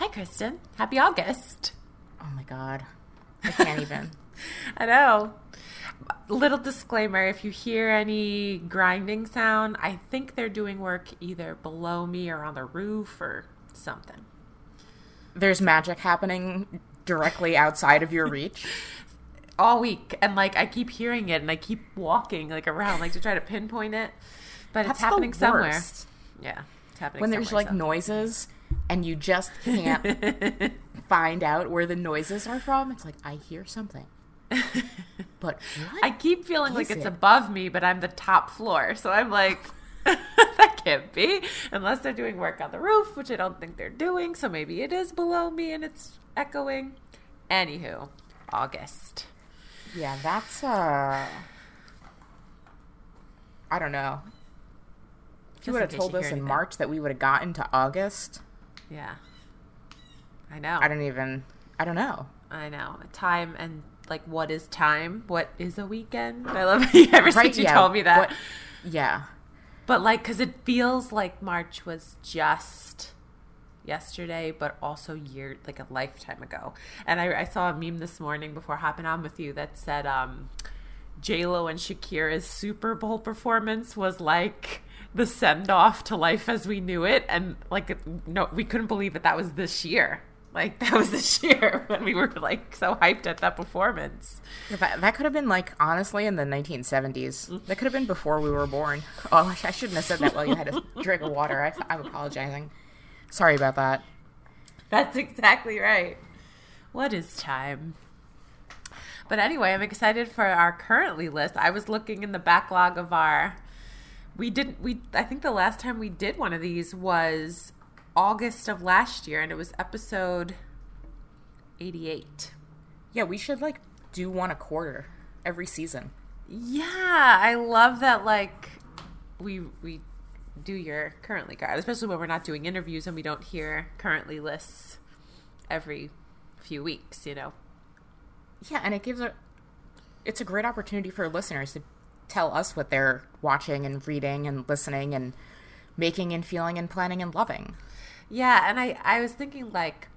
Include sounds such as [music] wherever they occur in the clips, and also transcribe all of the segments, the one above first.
Hi, Kristen. Happy August. Oh my God. I can't [laughs] even. I know. Little disclaimer if you hear any grinding sound, I think they're doing work either below me or on the roof or something. There's magic happening directly outside of your [laughs] reach. All week. And like I keep hearing it and I keep walking like around like to try to pinpoint it. But That's it's happening somewhere. Yeah. It's happening when there's like noises and you just can't [laughs] find out where the noises are from. It's like I hear something. [laughs] But I keep feeling like it's it? above me, but I'm the top floor. So I'm like [laughs] that can't be unless they're doing work on the roof, which I don't think they're doing. So maybe it is below me and it's echoing. Anywho, August. Yeah, that's uh I don't know. If you would have told us in March that we would have gotten to August, yeah. I know. I don't even. I don't know. I know time and like what is time? What is a weekend? I love you [laughs] ever right, since you yeah. told me that. What, yeah. But like, because it feels like March was just yesterday, but also year like a lifetime ago. And I, I saw a meme this morning before hopping on with you that said, um, J Lo and Shakira's Super Bowl performance was like the send off to life as we knew it, and like no, we couldn't believe that that was this year. Like [laughs] that was this year when we were like so hyped at that performance. That, that could have been like honestly in the 1970s. Mm-hmm. That could have been before we were born. Oh, I shouldn't have said that while you had a [laughs] drink of water. I, I'm apologizing. Sorry about that. That's exactly right. What is time? But anyway, I'm excited for our currently list. I was looking in the backlog of our we didn't we I think the last time we did one of these was August of last year and it was episode 88. Yeah, we should like do one a quarter every season. Yeah, I love that like we we do your currently card, especially when we're not doing interviews and we don't hear currently lists every few weeks, you know. Yeah, and it gives a it's a great opportunity for listeners to tell us what they're watching and reading and listening and making and feeling and planning and loving. Yeah, and I I was thinking like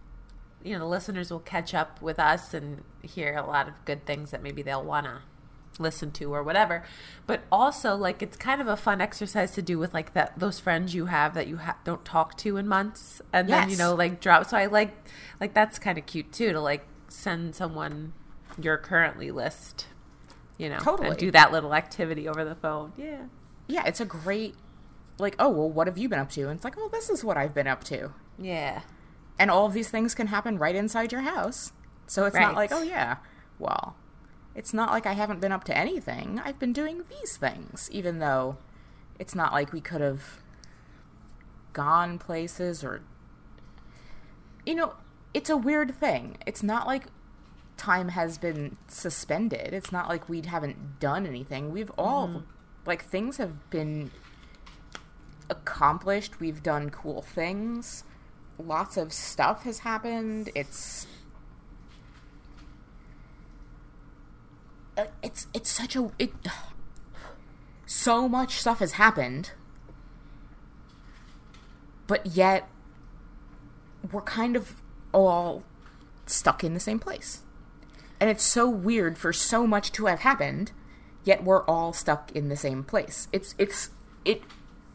you know, the listeners will catch up with us and hear a lot of good things that maybe they'll want to listen to or whatever. But also like it's kind of a fun exercise to do with like that those friends you have that you ha- don't talk to in months and yes. then you know like drop so I like like that's kind of cute too to like send someone your currently list you know, totally. and do that little activity over the phone. Yeah. Yeah, it's a great like, oh, well, what have you been up to? And it's like, well, this is what I've been up to. Yeah. And all of these things can happen right inside your house. So it's right. not like, oh yeah, well, it's not like I haven't been up to anything. I've been doing these things, even though it's not like we could have gone places or you know, it's a weird thing. It's not like time has been suspended. It's not like we haven't done anything. We've all mm-hmm. like things have been accomplished. We've done cool things. Lots of stuff has happened. It's uh, it's it's such a it so much stuff has happened. But yet we're kind of all stuck in the same place. And it's so weird for so much to have happened, yet we're all stuck in the same place. It's it's it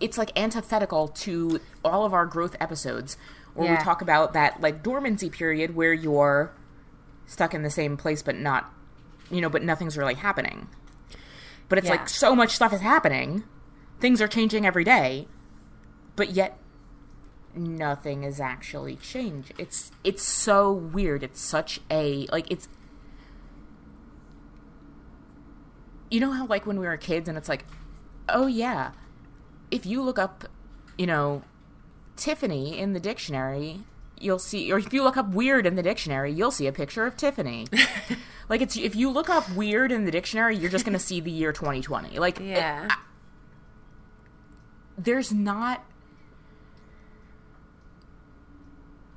it's like antithetical to all of our growth episodes where yeah. we talk about that like dormancy period where you're stuck in the same place but not you know, but nothing's really happening. But it's yeah. like so much stuff is happening. Things are changing every day, but yet nothing is actually changed. It's it's so weird. It's such a like it's you know how like when we were kids and it's like, oh yeah, if you look up, you know, Tiffany in the dictionary, you'll see, or if you look up weird in the dictionary, you'll see a picture of Tiffany. [laughs] like it's if you look up weird in the dictionary, you're just gonna see the year 2020. Like, it- Yeah. there's not.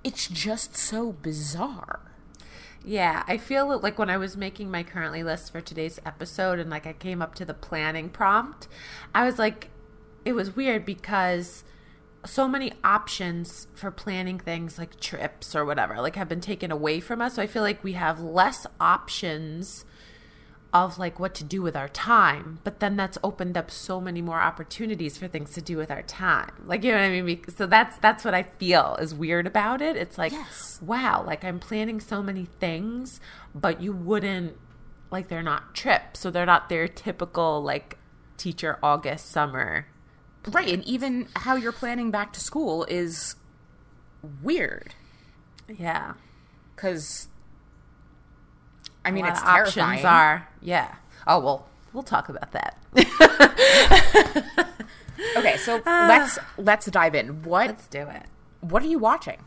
It's just so bizarre. Yeah, I feel like when I was making my currently list for today's episode and like I came up to the planning prompt, I was like, it was weird because so many options for planning things like trips or whatever like have been taken away from us. So I feel like we have less options of like what to do with our time but then that's opened up so many more opportunities for things to do with our time. Like you know what i mean? So that's that's what i feel is weird about it. It's like Yes. wow like i'm planning so many things but you wouldn't like they're not trips so they're not their typical like teacher august summer Right, and even how you're planning back to school is weird. Yeah. Because I mean it's of options are yeah oh well we'll talk about that [laughs] Okay, so ah. let's let's dive in. What let's do it what are you watching?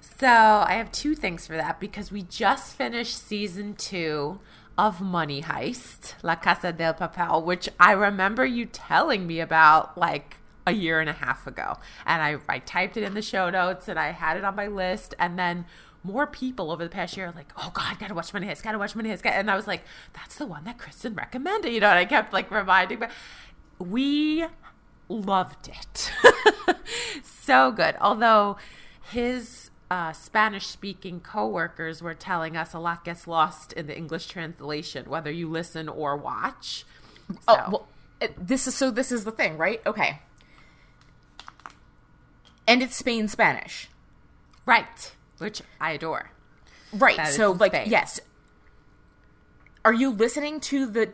So I have two things for that because we just finished season two of Money Heist, La Casa del Papel, which I remember you telling me about like a year and a half ago. And I, I typed it in the show notes and I had it on my list. And then more people over the past year are like, oh God, gotta watch Money Heist, gotta watch Money Heist. And I was like, that's the one that Kristen recommended, you know, and I kept like reminding, but we loved it. [laughs] so good. Although his uh, Spanish speaking coworkers were telling us a lot gets lost in the English translation, whether you listen or watch. So, Oh, well, it- this is so. This is the thing, right? Okay. And it's Spain Spanish, right, which I adore. right? That so, like, Spain. yes. Are you listening to the?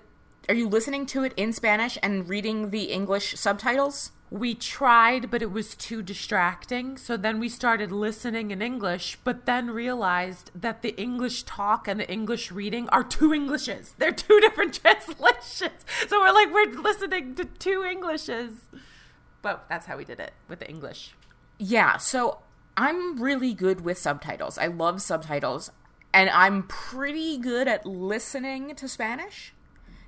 Are you listening to it in Spanish and reading the English subtitles? We tried, but it was too distracting. So then we started listening in English, but then realized that the English talk and the English reading are two Englishes. They're two different [laughs] translations. So we're like, we're listening to two Englishes. But that's how we did it with the English. Yeah, so I'm really good with subtitles. I love subtitles, and I'm pretty good at listening to Spanish.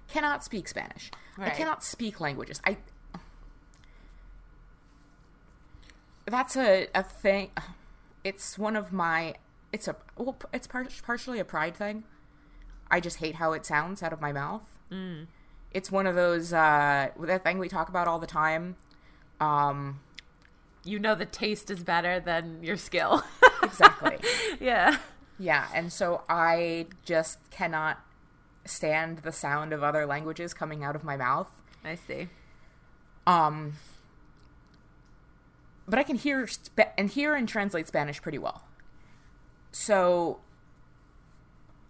Cannot speak Spanish. I cannot speak languages. I That's a a thing. It's one of my it's a well it's par- partially a pride thing. I just hate how it sounds out of my mouth. Mm. It's one of those uh that thing we talk about all the time. Um You know the taste is better than your skill. [laughs] exactly. yeah. Yeah, and so I just cannot stand the sound of other languages coming out of my mouth. I see. Um but I can hear sp- and hear and translate Spanish pretty well. So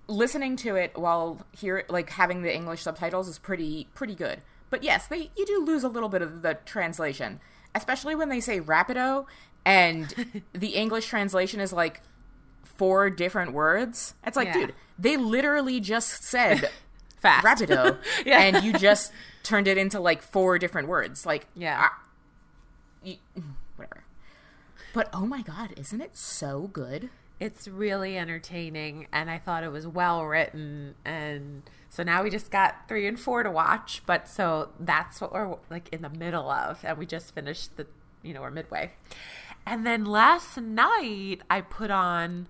listening to it while here like having the English subtitles is pretty pretty good. But yes, they you do lose a little bit of the translation, especially when they say rapido and [laughs] the English translation is like four different words. It's like, Yeah. dude, they literally just said [laughs] Fast. rapido [laughs] Yeah. and you just turned it into like four different words. Like Yeah. you, mm, whatever. But oh my god, isn't it so good? It's really entertaining, and I thought it was well written. And so now we just got three and four to watch. But so that's what we're like in the middle of, and we just finished the, you know, we're midway. And then last night I put on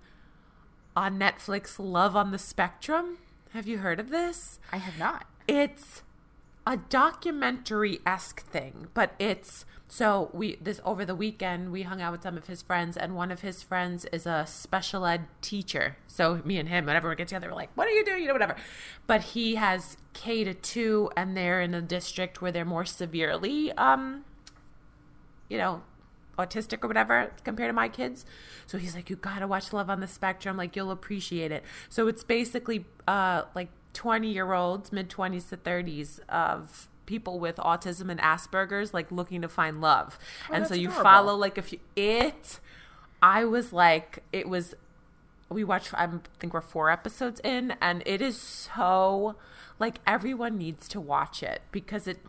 on Netflix Love on the Spectrum. Have you heard of this? I have not. it's a documentary esque thing, but it's so we this over the weekend we hung out with some of his friends, and one of his friends is a special ed teacher. So me and him, whenever we get together, we're like, "What are you doing?" You know, whatever. But he has K to two, and they're in a district where they're more severely, um, you know, autistic or whatever compared to my kids. So he's like, you gotta watch Love on the Spectrum. Like you'll appreciate it. So it's basically uh like twenty year olds, mid twenties to thirties of people with autism and Asperger's like looking to find love. Oh, and so you adorable. follow like a few it I was like it was we watched I think we're four episodes in and it is so like everyone needs to watch it because it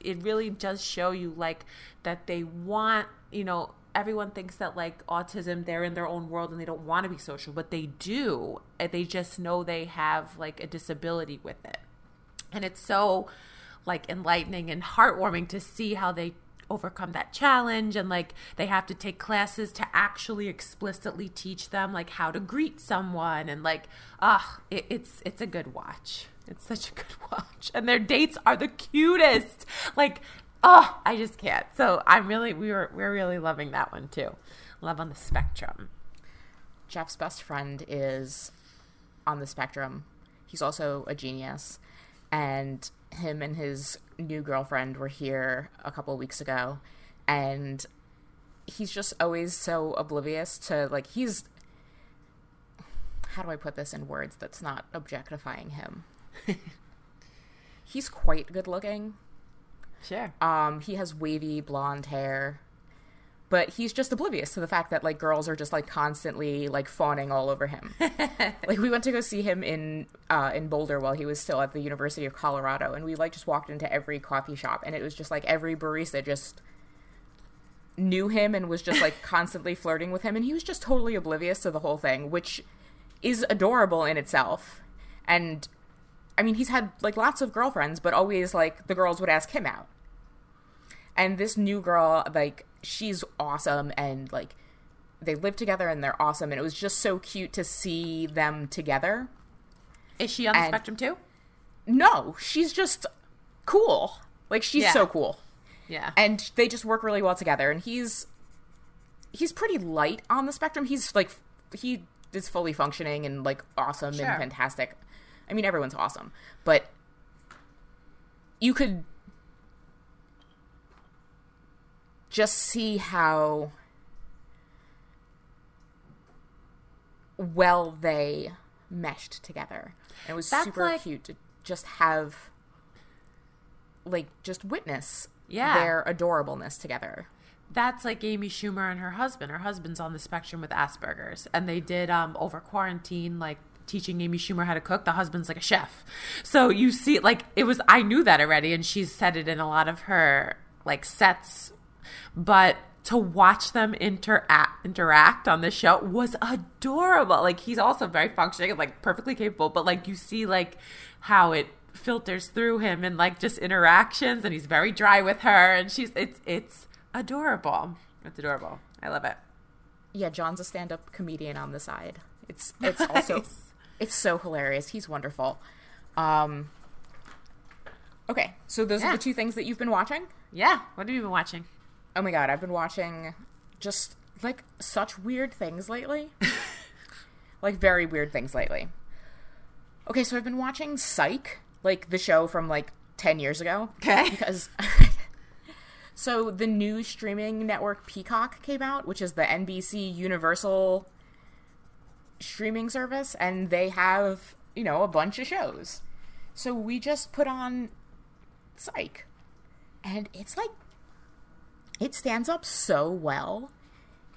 it really does show you like that they want you know everyone thinks that like autism they're in their own world and they don't want to be social but they do they just know they have like a disability with it. And it's so like enlightening and heartwarming to see how they overcome that challenge and like they have to take classes to actually explicitly teach them like how to greet someone and like ah it, it's it's a good watch. It's such a good [laughs] watch. And their dates are the cutest. Like oh i just can't so i'm really we were we're really loving that one too love on the spectrum Jeff's best friend is on the spectrum. He's also a genius. And him and his new girlfriend were here a couple of weeks ago. And he's just always so oblivious to, like, he's. How do I put this in words that's not objectifying him? [laughs] he's quite good looking. Sure Um, he has wavy blonde hair, but he's just oblivious to the fact that like girls are just like constantly like fawning all over him. [laughs] like we went to go see him in uh, in Boulder while he was still at the University of Colorado, and we like just walked into every coffee shop, and it was just like every barista just knew him and was just like [laughs] constantly flirting with him, and he was just totally oblivious to the whole thing, which is adorable in itself. And I mean, he's had like lots of girlfriends, but always like the girls would ask him out. And this new girl, like, she's awesome and like they live together and they're awesome and it was just so cute to see them together. is she on the And- spectrum too No, she's just cool. Like she's Yeah. so cool. yeah And they just work really well together and he's he's pretty light on the spectrum. He's like he is fully functioning and like awesome Sure. and fantastic. I mean everyone's awesome, but you could just see how well they meshed together. And it was That's super like- cute to just have like just witness Yeah. their adorableness together. that's like Amy Schumer and her husband. Her husband's on the spectrum with Asperger's, and they did um, over quarantine like teaching Amy Schumer how to cook. The husband's like a chef, so you see, like it was. I knew that already, and she's said it in a lot of her like sets, but. To watch them interact interact on the show was adorable. Like he's also very functioning and like perfectly capable, but like you see like how it filters through him and like just interactions and he's very dry with her and she's it's it's adorable. It's adorable. I love it. Yeah, John's a stand-up comedian on the side. It's [laughs] it's also Nice. It's so hilarious. He's wonderful. Um Okay, so those Yeah. are the two things that you've been watching? Yeah. What have you been watching? Oh my god, I've been watching just like such weird things lately. [laughs] like very weird things lately. Okay, so I've been watching Psych, like the show from like 10 years ago. Okay. [laughs] Because [laughs] So the new streaming network Peacock came out, which is the NBC Universal streaming service, and they have, you know, a bunch of shows. So we just put on Psych. And it's like it stands up so well.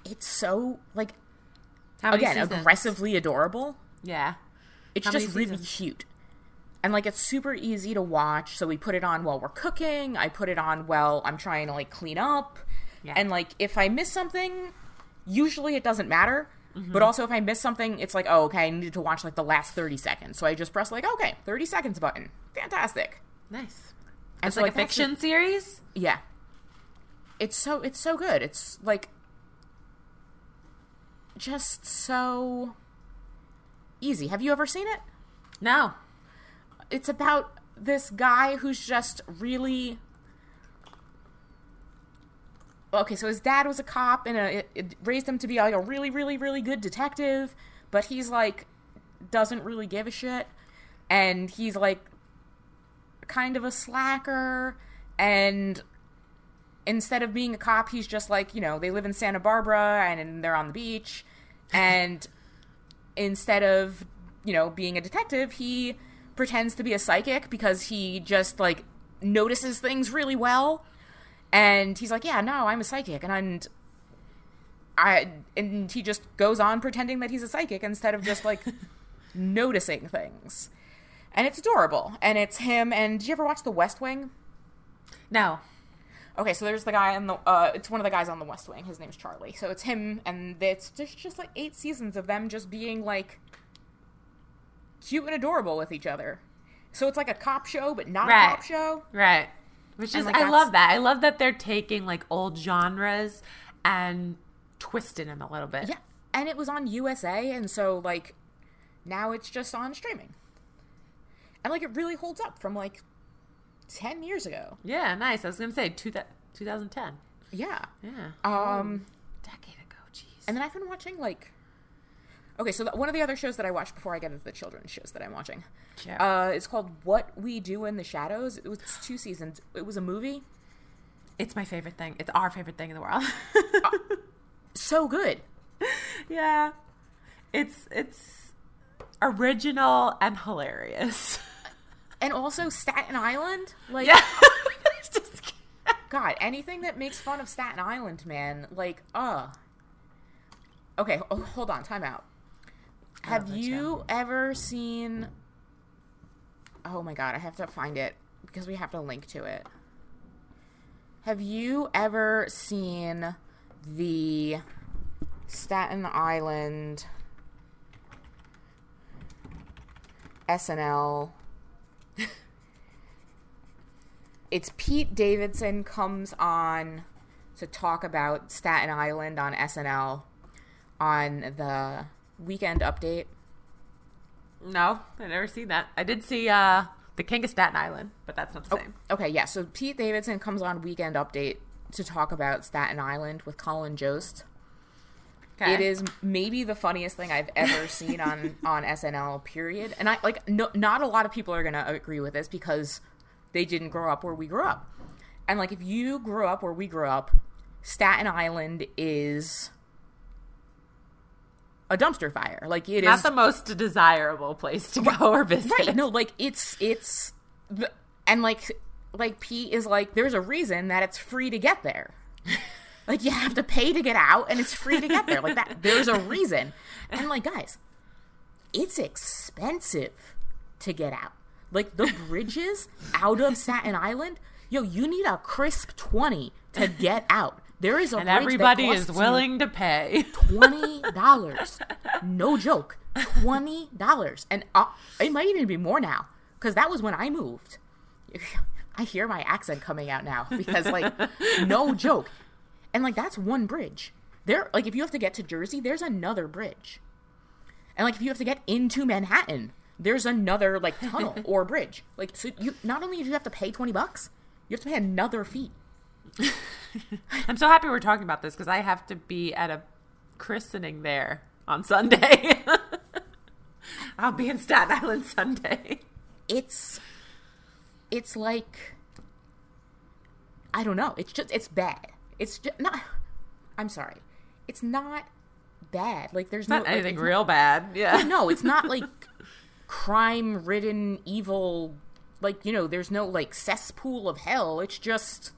It's so like How again seasons? aggressively adorable. Yeah. It's just really cute. And like it's super easy to watch, so we put it on while we're cooking. I put it on while I'm trying to like clean up. Yeah. And like if I miss something, usually it doesn't matter. Mm-hmm. But also if I miss something, it's like, oh, okay, I needed to watch like the last 30 seconds. So I just press like, okay, 30 seconds button. Fantastic. Nice. And It's so, like, a that's the- fiction series. yeah. It's so it's so good. It's like just so easy. Have you ever seen it? No. It's about this guy who's just really Okay, so his dad was a cop and a, it, it raised him to be like a really really really good detective, but he's like doesn't really give a shit and he's like kind of a slacker and instead of being a cop, he's just like, you know, they live in Santa Barbara and they're on the beach. And [laughs] instead of, you know, being a detective, he pretends to be a psychic because he just like notices things really well. And he's like, yeah, no, I'm a psychic. And I'm. I and he just goes on pretending that he's a psychic instead of just like [laughs] noticing things. And it's adorable. And it's him and did you ever watch The West Wing? No. Okay, so there's the guy on the. Uh, it's one of the guys on the West Wing. His name's Charlie. So it's him, and it's just just like eight seasons of them just being like cute and adorable with each other. So it's like a cop show, but not Right. a cop show. Right. Which And, is, like, I love that. I love that they're taking like old genres and twisting them a little bit. Yeah, and it was on USA, and so like now it's just on streaming, and like it really holds up from like ten years ago. Yeah, nice. I was going to say two, 2010. Yeah. Yeah. Um, decade ago. Jeez. and then I've been watching like. Okay, so the, one of the other shows that I watch before I get into the children's shows that I'm watching, Sure. uh, it's called What We Do in the Shadows. It was two seasons. It was a movie. it's my favorite thing. It's our favorite thing in the world. [laughs] So good. yeah. It's it's original and hilarious. [laughs] And also Staten Island. Like, Yeah. [laughs] It's just God, anything that makes fun of Staten Island, man, like, uh. Okay, oh, hold on, time out. Have you ever seen. Oh my god, I have to find it because we have to link to it. Have you ever seen the Staten Island SNL? [laughs] it's Pete Davidson comes on to talk about Staten Island on SNL on the weekend update. No, I never seen that. I did see uh The King of Staten Island, but that's not the same. Okay, yeah. So Pete Davidson comes on Weekend Update to talk about Staten Island with Colin Jost. Okay. It is maybe the funniest thing I've ever [laughs] seen on on SNL. Period. And I like no, not a lot of people are gonna agree with this because they didn't grow up where we grew up. And like if you grew up where we grew up, Staten Island is a dumpster fire. Like it is not the most desirable place to go or visit. right no like it's it's and like like pete is like there's a reason that it's free to get there. [laughs] Like you have to pay to get out and it's free to get there. Like that there's a reason. And like guys it's expensive to get out. Like the bridges out of staten island yo you need a crisp 20 to get out there is a And everybody is willing to pay. twenty [laughs] dollars. no joke, twenty dollars, and uh, it might even be more now because that was when I moved. [laughs] I hear my accent coming out now because, like, no joke, and like that's one bridge. There, like, if you have to get to Jersey, there's another bridge, and like if you have to get into Manhattan, there's another like tunnel [laughs] or bridge. Like, so you not only do you have to pay twenty bucks, you have to pay another fee. [laughs] I'm so happy we're talking about this because I have to be at a christening there on Sunday. [laughs] I'll be in Staten Island Sunday. it's it's like I don't know. It's just it's bad. It's just not. I'm sorry. It's not bad. Like there's Not no anything it's real bad. Yeah. Not, no, it's not like [laughs] crime-ridden evil. Like you know, there's no like cesspool of hell. It's just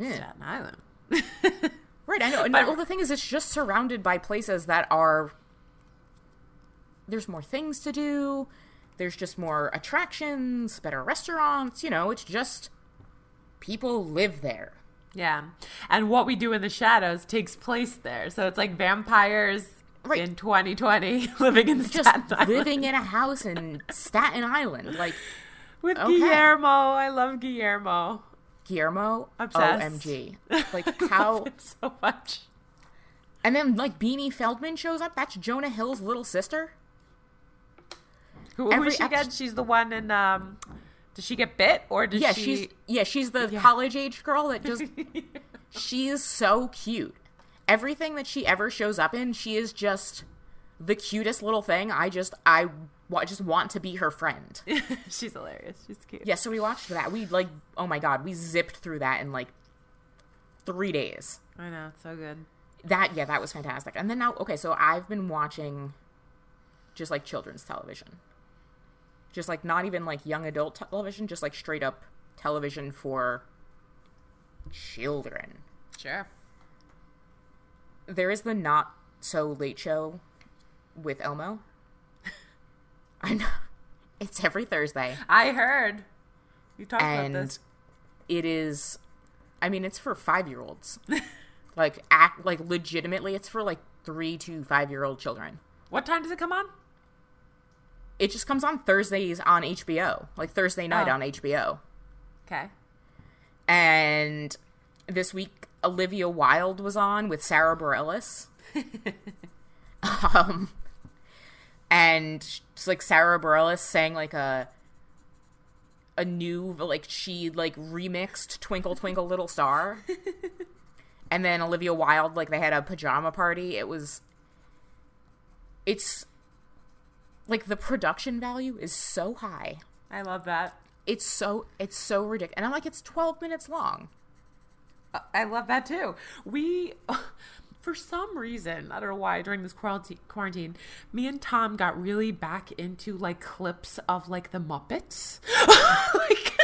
yeah. Staten Island. [laughs] Right, I know. And But- well, the thing is, it's just surrounded by places that are. There's more things to do. There's just more attractions, better restaurants. You know, it's just people live there. Yeah. And what we do in the shadows takes place there. So it's like vampires Right. in 2020 [laughs] living in Just Staten Island. living in a house in Staten Island, like [laughs] with Okay. Guillermo. I love Guillermo. Guillermo. Obsessed. OMG! [laughs] Like how? [laughs] So much. and then like Beanie Feldstein shows up. That's Jonah Hill's little sister. Who, who she again? She's the one in. Um, does she get bit or does Yeah, she? she's yeah, she's the Yeah. college age girl that [laughs] just she is so cute. Everything that she ever shows up in, she is just the cutest little thing. I just I wa- just want to be her friend. [laughs] she's hilarious. She's cute. yeah, so we watched that. We like oh my god, we zipped through that in like 3 days. I know it's so good. That yeah, that was fantastic. And then now okay, so I've been watching just like children's television. Just like not even like young adult television, just like straight up television for children. Sure. there is the not so late show with Elmo. [laughs] I know it's every Thursday, I heard you talked about and this. it is I mean, it's for five year olds. [laughs] like act like legitimately, it's for like three to five year old children. What time does it come on? It just comes on Thursdays on HBO, like Thursday night Oh. on HBO. Okay. And this week, Olivia Wilde was on with Sarah Bareilles. [laughs] um, and it's like Sarah Bareilles sang like a a new like she like remixed Twinkle Twinkle Little Star. [laughs] and then Olivia Wilde like they had a pajama party. It was it's like the production value is so high. I love that. It's so it's so ridiculous. And I'm like it's 12 minutes long. Uh, I love that too. We, for some reason, I don't know why, during this quarantine, me and Tom got really back into like clips of like the Muppets, [laughs] like,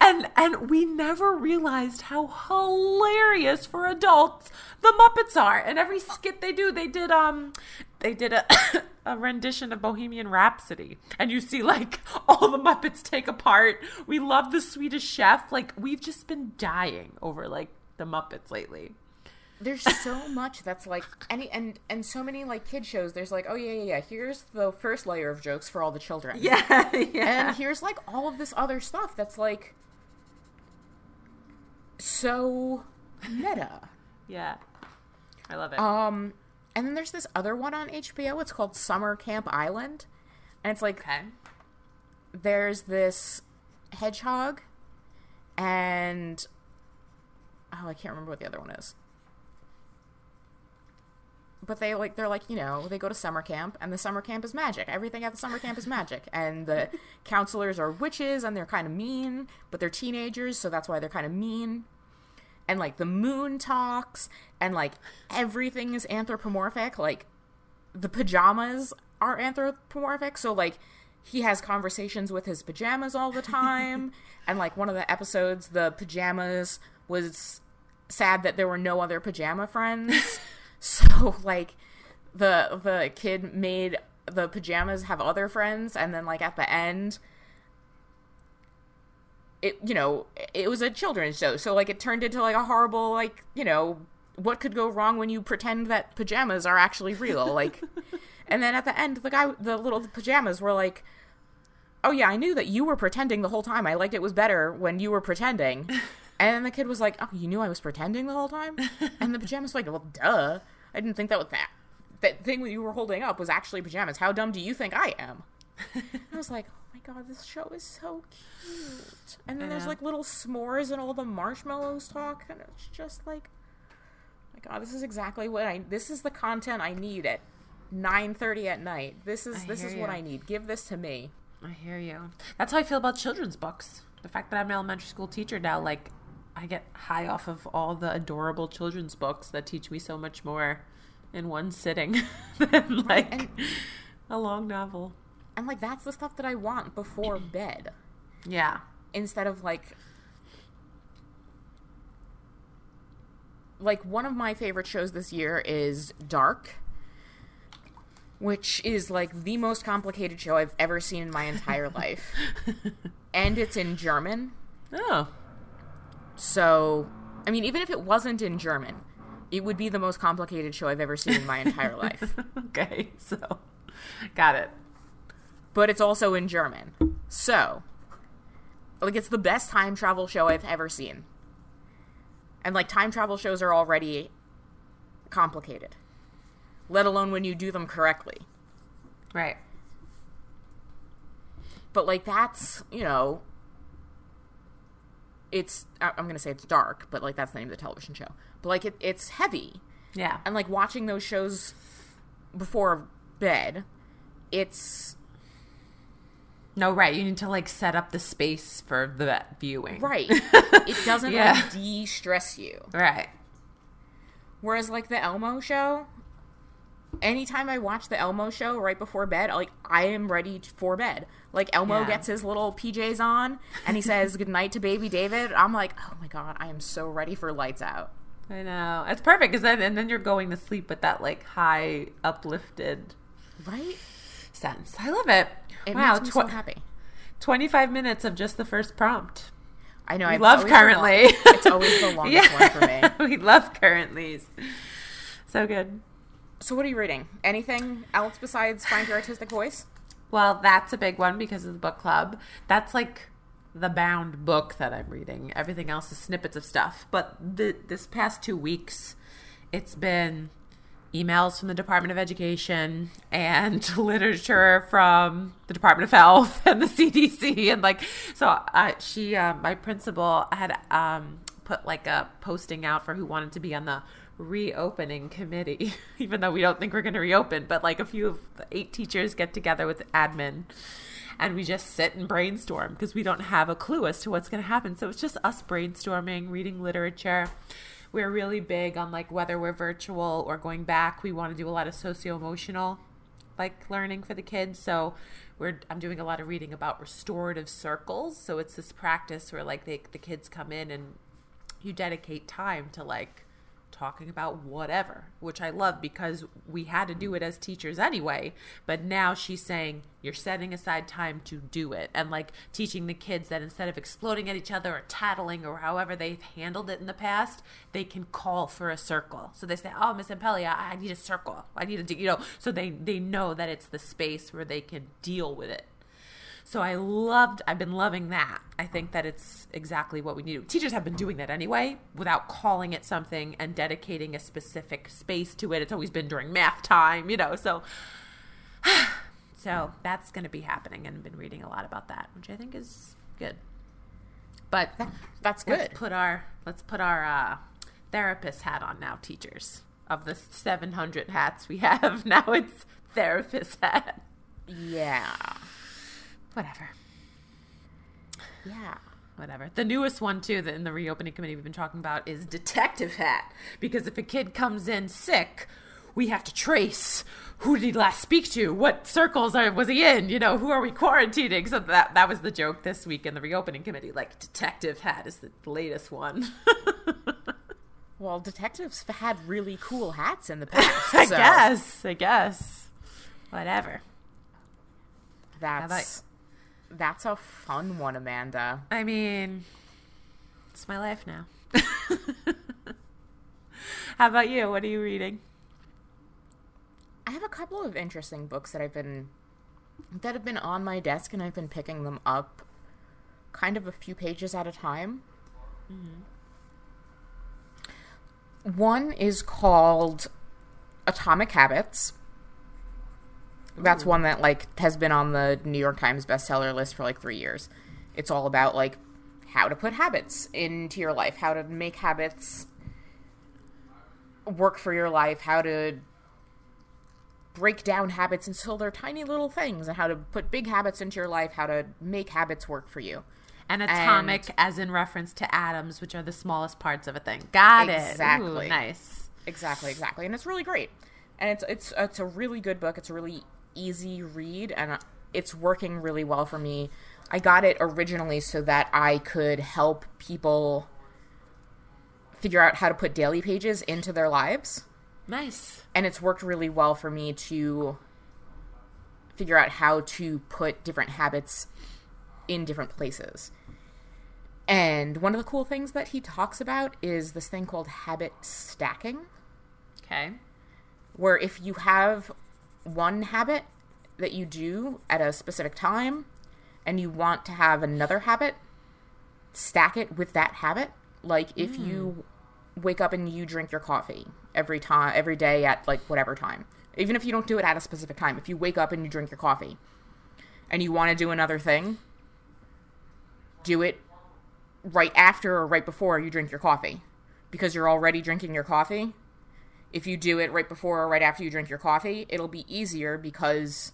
and and we never realized how hilarious for adults the Muppets are. And every skit they do, they did um, they did a. [coughs] A rendition of Bohemian Rhapsody, and you see like all the Muppets take apart. We love the Swedish Chef. Like we've just been dying over like the Muppets lately. There's so much that's like any and and so many like kid shows there's like oh yeah yeah yeah here's the first layer of jokes for all the children Yeah, [laughs] yeah. and here's like all of this other stuff that's like so meta yeah. I love it. um and then there's this other one on hbo it's called summer camp island and it's like okay. there's this hedgehog and oh i can't remember what the other one is but they like they're like you know they go to summer camp and the summer camp is magic. Everything at the summer camp is magic. And the [laughs] counselors are witches and they're kind of mean but they're teenagers so that's why they're kind of mean. And like the moon talks and like everything is anthropomorphic. Like the pajamas are anthropomorphic. So like he has conversations with his pajamas all the time. [laughs] And like one of the episodes the pajamas was sad that there were no other pajama friends [laughs] so [laughs] like the the kid made the pajamas have other friends and then like at the end it you know it was a children's show. So like it turned into like a horrible like you know what could go wrong when you pretend that pajamas are actually real? [laughs] Like and then at the end the guy the little pajamas were like oh yeah i knew that you were pretending the whole time. I liked it was better when you were pretending [laughs] and then the kid was like oh you knew i was pretending the whole time [laughs] and the pajamas were like well duh i didn't think that was that that thing that you were holding up was actually pajamas how dumb do you think i am [laughs] I was like, oh my god, this show is so cute. And then there's like little s'mores and all the marshmallows talk, and it's just like, oh my god, this is exactly what I. This is the content I need at 9:30 at night. This is I this is hear what. I need. Give this to me. I hear you. That's how I feel about children's books. The fact that I'm an elementary school teacher now, like, I get high off of all the adorable children's books that teach me so much more in one sitting [laughs] than like and- a long novel. And like that's the stuff that I want before [clears throat] bed Yeah. instead of like like one of my favorite shows this year is Dark, which is like the most complicated show I've ever seen in my entire life. [laughs] And it's in German. Oh. So, I mean, even if it wasn't in German, it would be the most complicated show I've ever seen in my entire life. [laughs] okay. So, got it. But it's also in German. So, like, it's the best time travel show I've ever seen. And, like, time travel shows are already complicated, let alone when you do them correctly. Right. But, like, that's, you know, it's, I'm to say it's dark, but, like, that's the name of the television show. But, like, it, it's heavy. Yeah. and like watching those shows before bed it's No, right. You need to like set up the space for the viewing. right [laughs] it doesn't Yeah. like de-stress you Right. whereas like the elmo show anytime i watch the elmo show right before bed like i am ready for bed like elmo Yeah. gets his little pjs on and he says goodnight to baby david i'm like oh my god i am so ready for lights out I know. It's perfect because then and then you're going to sleep with that like high uplifted right sense. I love it. it wow, makes me so happy 25 minutes of just the first prompt. I know. It's love always the long- currently. it's always the [laughs] longest one for me. [laughs] we love currently's. So good. So, what are you reading? Anything else besides Find Your Artistic Voice? Well, that's a big one because of the book club. That's like the bound book that I'm reading. Everything else is snippets of stuff. But the, this past two weeks, it's been emails from the Department of Education and [laughs] literature from the Department of Health and the CDC and like so. Uh, she, uh, my principal, had um, put like a posting out for who wanted to be on the reopening committee, [laughs] even though we don't think we're going to reopen. But like a few of the eight teachers get together with admin and we just sit and brainstorm because we don't have a clue as to what's going to happen. So it's just us brainstorming, reading literature. We're really big on like whether we're virtual or going back. We want to do a lot of socio emotional like learning for the kids. So we're I'm doing a lot of reading about restorative circles. So it's this practice where like they, the kids come in and you dedicate time to like talking about whatever, which I love because we had to do it as teachers anyway. But now she's saying you're setting aside time to do it and like teaching the kids that instead of exploding at each other or tattling or however they've handled it in the past, they can call for a circle. So they say, "Oh, Miss Zampelli, I need a circle. I need a, you know." So they they know that it's the space where they can deal with it. So I loved, I've been loving that. I think that it's exactly what we need. Teachers have been doing that anyway without calling it something and dedicating a specific space to it. It's always been during math time, you know. So, [sighs] so that's going to be happening and I've been reading a lot about that, which I think is good. But That's let's good. put our let's put our uh, therapist hat on now, teachers. Of the 700 hats we [laughs] have, now it's therapist hat. Yeah. Whatever. Yeah. whatever. The newest one too that in the reopening committee we've been talking about is detective hat because if a kid comes in sick, we have to trace who did he last speak to, what circles are, was he in, you know, who are we quarantining? So that that was the joke this week in the reopening committee. Like detective hat is the latest one. [laughs] Well, detectives had really cool hats in the [laughs] past. I so guess. I guess. Whatever. That's that's a fun one, Amanda. I mean, it's my life now. [laughs] How about you? What are you reading? I have a couple of interesting books that I've been that have been on my desk, and I've been picking them up, kind of a few pages at a time. Mm-hmm. One is called Atomic Habits. That's one that like has been on the New York Times bestseller list for like 3 years. It's all about like how to put habits into your life, how to make habits work for your life, how to break down habits until they're tiny little things and how to put big habits into your life, how to make habits work for you. And atomic, as in reference to atoms, which are the smallest parts of a thing. Got it. Exactly. Nice. Exactly, exactly. And it's really great. And it's it's it's a really good book. It's a really easy read and it's working really well for me. I got it originally so that I could help people figure out how to put daily pages into their lives. Nice. and it's worked really well for me to figure out how to put different habits in different places. And one of the cool things that he talks about is this thing called habit stacking, Okay. where if you have one habit that you do at a specific time and you want to have another habit, stack it with that habit. Like if hmm. you wake up and you drink your coffee every time every day at like whatever time. Even if you don't do it at a specific time, if you wake up and you drink your coffee and you want to do another thing, do it right after or right before you drink your coffee because you're already drinking your coffee. If you do it right before or right after you drink your coffee, it'll be easier because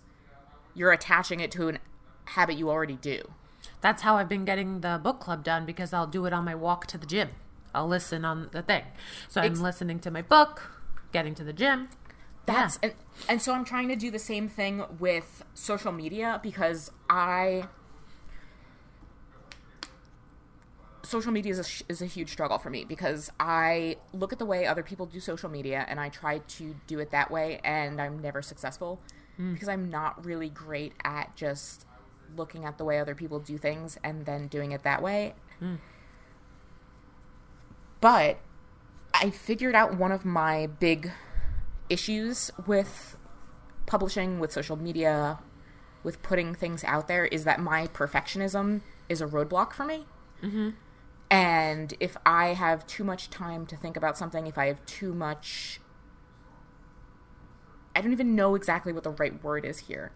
you're attaching it to an habit you already do. That's how I've been getting the book club done because I'll do it on my walk to the gym. I'll listen on the thing. So I'm Ex- listening to my book, getting to the gym. That's and and so I'm trying to do the same thing with social media because I social media is a, is a huge struggle for me because I look at the way other people do social media and I try to do it that way and I'm never successful because I'm not really great at just looking at the way other people do things and then doing it that way. But I figured out one of my big issues with publishing, with social media, with putting things out there is that my perfectionism is a roadblock for me. Mm-hmm. And if I have too much time to think about something, if I have too much. I don't even know exactly what the right word is here.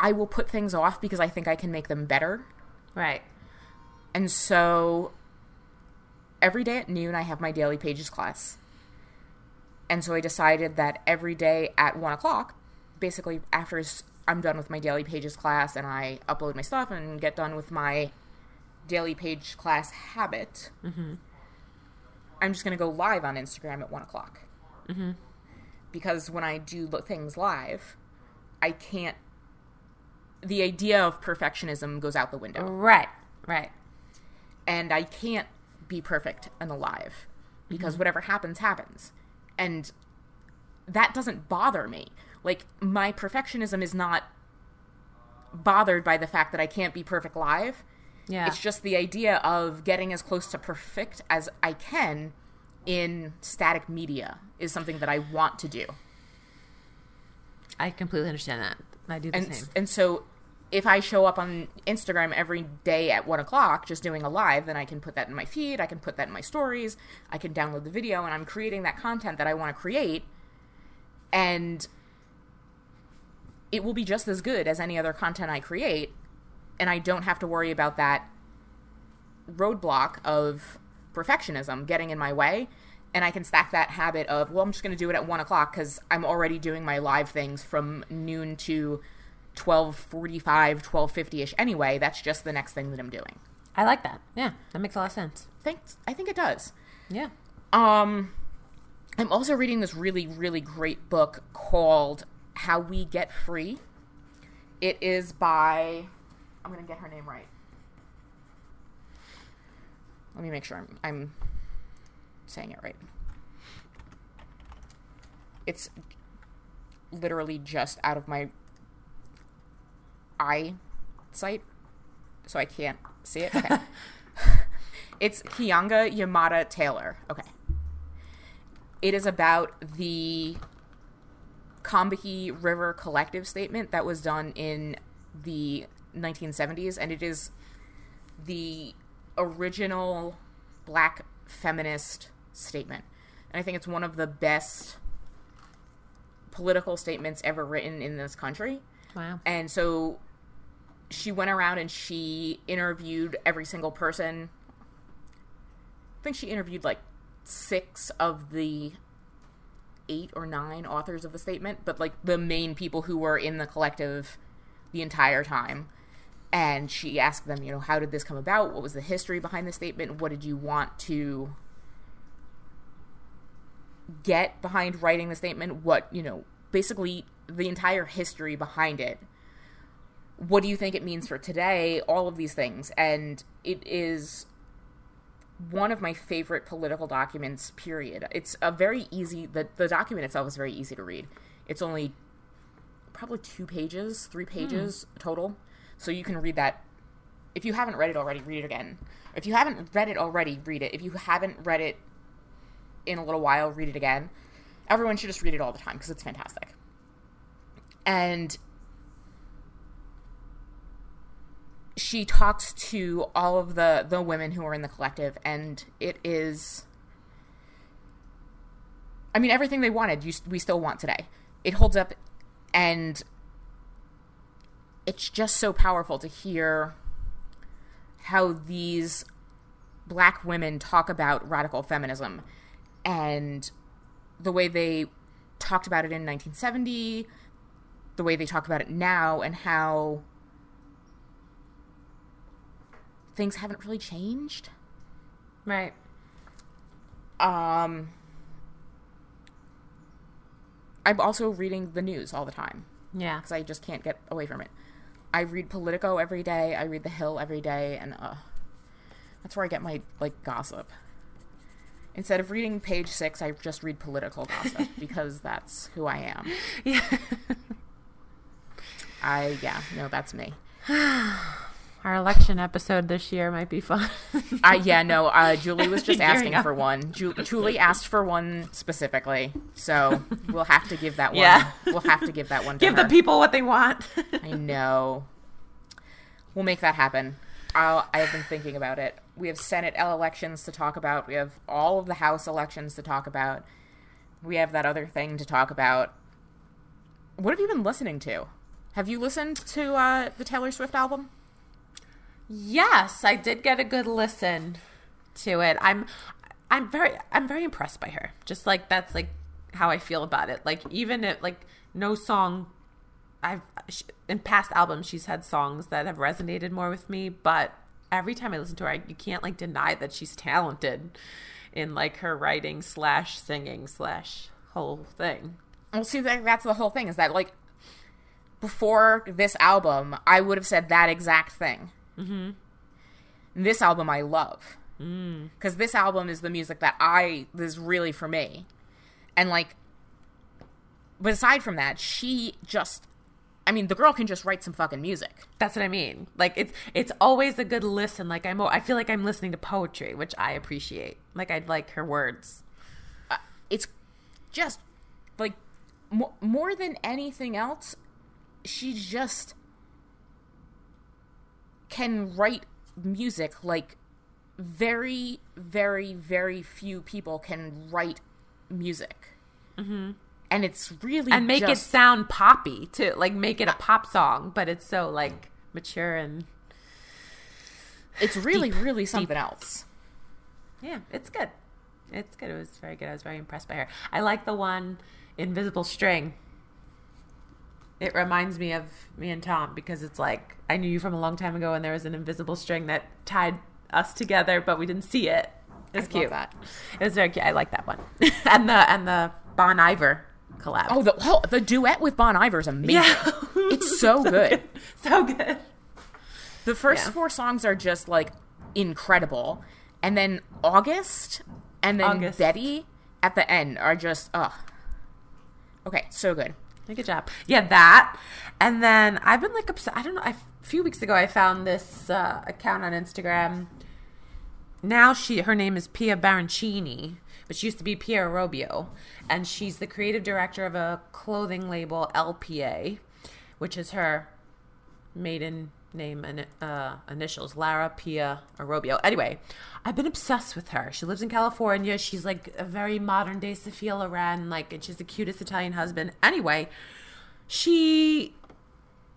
I will put things off because I think I can make them better. Right. And so every day at noon, I have my daily pages class. And so I decided that every day at one o'clock, basically after I'm done with my daily pages class and I upload my stuff and get done with my daily page class habit, mm-hmm. I'm just going to go live on Instagram at one o'clock. Mm-hmm. Because when I do things live, I can't. The idea of perfectionism goes out the window Right. Right. and I can't be perfect and alive because mm-hmm. whatever happens happens. And that doesn't bother me. Like my perfectionism is not bothered by the fact that I can't be perfect live. Yeah. It's just the idea of getting as close to perfect as I can in static media is something that I want to do. I completely understand that. I do the and same. and so if I show up on Instagram every day at one o'clock just doing a live, then I can put that in my feed. I can put that in my stories. I can download the video, and I'm creating that content that I want to create, and it will be just as good as any other content I create, and I don't have to worry about that roadblock of perfectionism getting in my way. And I can stack that habit of, well, I'm just going to do it at one o'clock because I'm already doing my live things from noon to 1245, 1250-ish anyway. That's just the next thing that I'm doing. I like that. Yeah. That makes a lot of sense. Thanks. I think it does. Yeah. Um, I'm also reading this really, really great book called How We Get Free. It is by, I'm going to get her name right. Let me make sure I'm, I'm saying it right. It's literally just out of my eye sight, so I can't see it. Okay. [laughs] it's Keeanga-Yamahtta Taylor. Okay. It is about the Combahee River Collective statement that was done in the 1970s, and it is the original black feminist statement. And I think it's one of the best political statements ever written in this country. Wow. And so she went around and she interviewed every single person. I think she interviewed like six of the eight or nine authors of the statement, but like the main people who were in the collective the entire time. And she asked them, you know, how did this come about? What was the history behind the statement? What did you want to get behind writing the statement? What, you know, basically the entire history behind it. What do you think it means for today? All of these things. And it is one of my favorite political documents, period. It's a very easy, the, the document itself is very easy to read. It's only probably two pages, three hmm. pages total. So you can read that. If you haven't read it already, read it again. If you haven't read it already, read it. If you haven't read it in a little while, read it again. Everyone should just read it all the time because it's fantastic. And she talks to all of the the women who are in the collective and it is I mean everything they wanted you, we still want today. It holds up and it's just so powerful to hear how these black women talk about radical feminism and the way they talked about it in 1970, the way they talk about it now, and how things haven't really changed. Right. Um, I'm also reading the news all the time Yeah. because I just can't get away from it. I read Politico every day. I read The Hill every day, and uh, that's where I get my like gossip. Instead of reading Page Six, I just read political gossip [laughs] because that's who I am. Yeah. I yeah, no, that's me. [sighs] [sighs] [sighs] Our election episode this year might be fun. Uh, yeah, no. Uh, Julie was just [laughs] asking for one. Ju- Julie asked for one specifically, so we'll have to give that one. Yeah. we'll have to give that one. To Give the people what they want. I know. We'll make that happen. I'll, I have been thinking about it. We have Senate elections to talk about. We have all of the House elections to talk about. We have that other thing to talk about. What have you been listening to? Have you listened to uh, the Taylor Swift album? Yes, I did get a good listen to it. I'm I'm very I'm very impressed by her. Just like that's like how I feel about it. Like even if like no song I've in past albums she's had songs that have resonated more with me, but every time I listen to her, I, you can't like deny that she's talented in like her writing slash singing slash whole thing. Well, see, that, that's the whole thing. Is that like before this album, I would have said that exact thing. Mm-hmm. This album, I love because this album is the music that I is really for me, and like, but aside from that, she just, I mean, the girl can just write some fucking music. That's what I mean. Like it's it's always a good listen. Like I'm I feel like I'm listening to poetry, which I appreciate. Like I like her words. it's just like mo- more than anything else she just can write music like very very very few people can write music. Mm-hmm. and it's really and make it sound poppy too. Like make it a pop song but it's so like mature and it's really really something else. Yeah it's good. It's good. It was very good. I was very impressed by her. I like the one invisible string it reminds me of me and tom because it's like i knew you from a long time ago and there was an invisible string that tied us together but we didn't see it. It was love cute. that. it was very cute. I like that one. [laughs] And the and the bon iver collab. Oh the oh, the duet with bon iver is amazing. Yeah. It's so [laughs] good. so good. The first Yeah. four songs are just like incredible, and then August and then August. Betty at the end are just oh. Okay, so good. Good job. Yeah, that. And then I've been like upset. I don't know. I, a few weeks ago, I found this uh, account on Instagram. Now she, her name is Pia Baroncini, but she used to be Pia Arrobio, and she's the creative director of a clothing label, LPA, which is her maiden name and uh, initials Lara Pia Arrobio. Anyway, I've been obsessed with her. She lives in California. She's like a very modern day Sophia Loren, like, and she's the cutest Italian husband. Anyway, she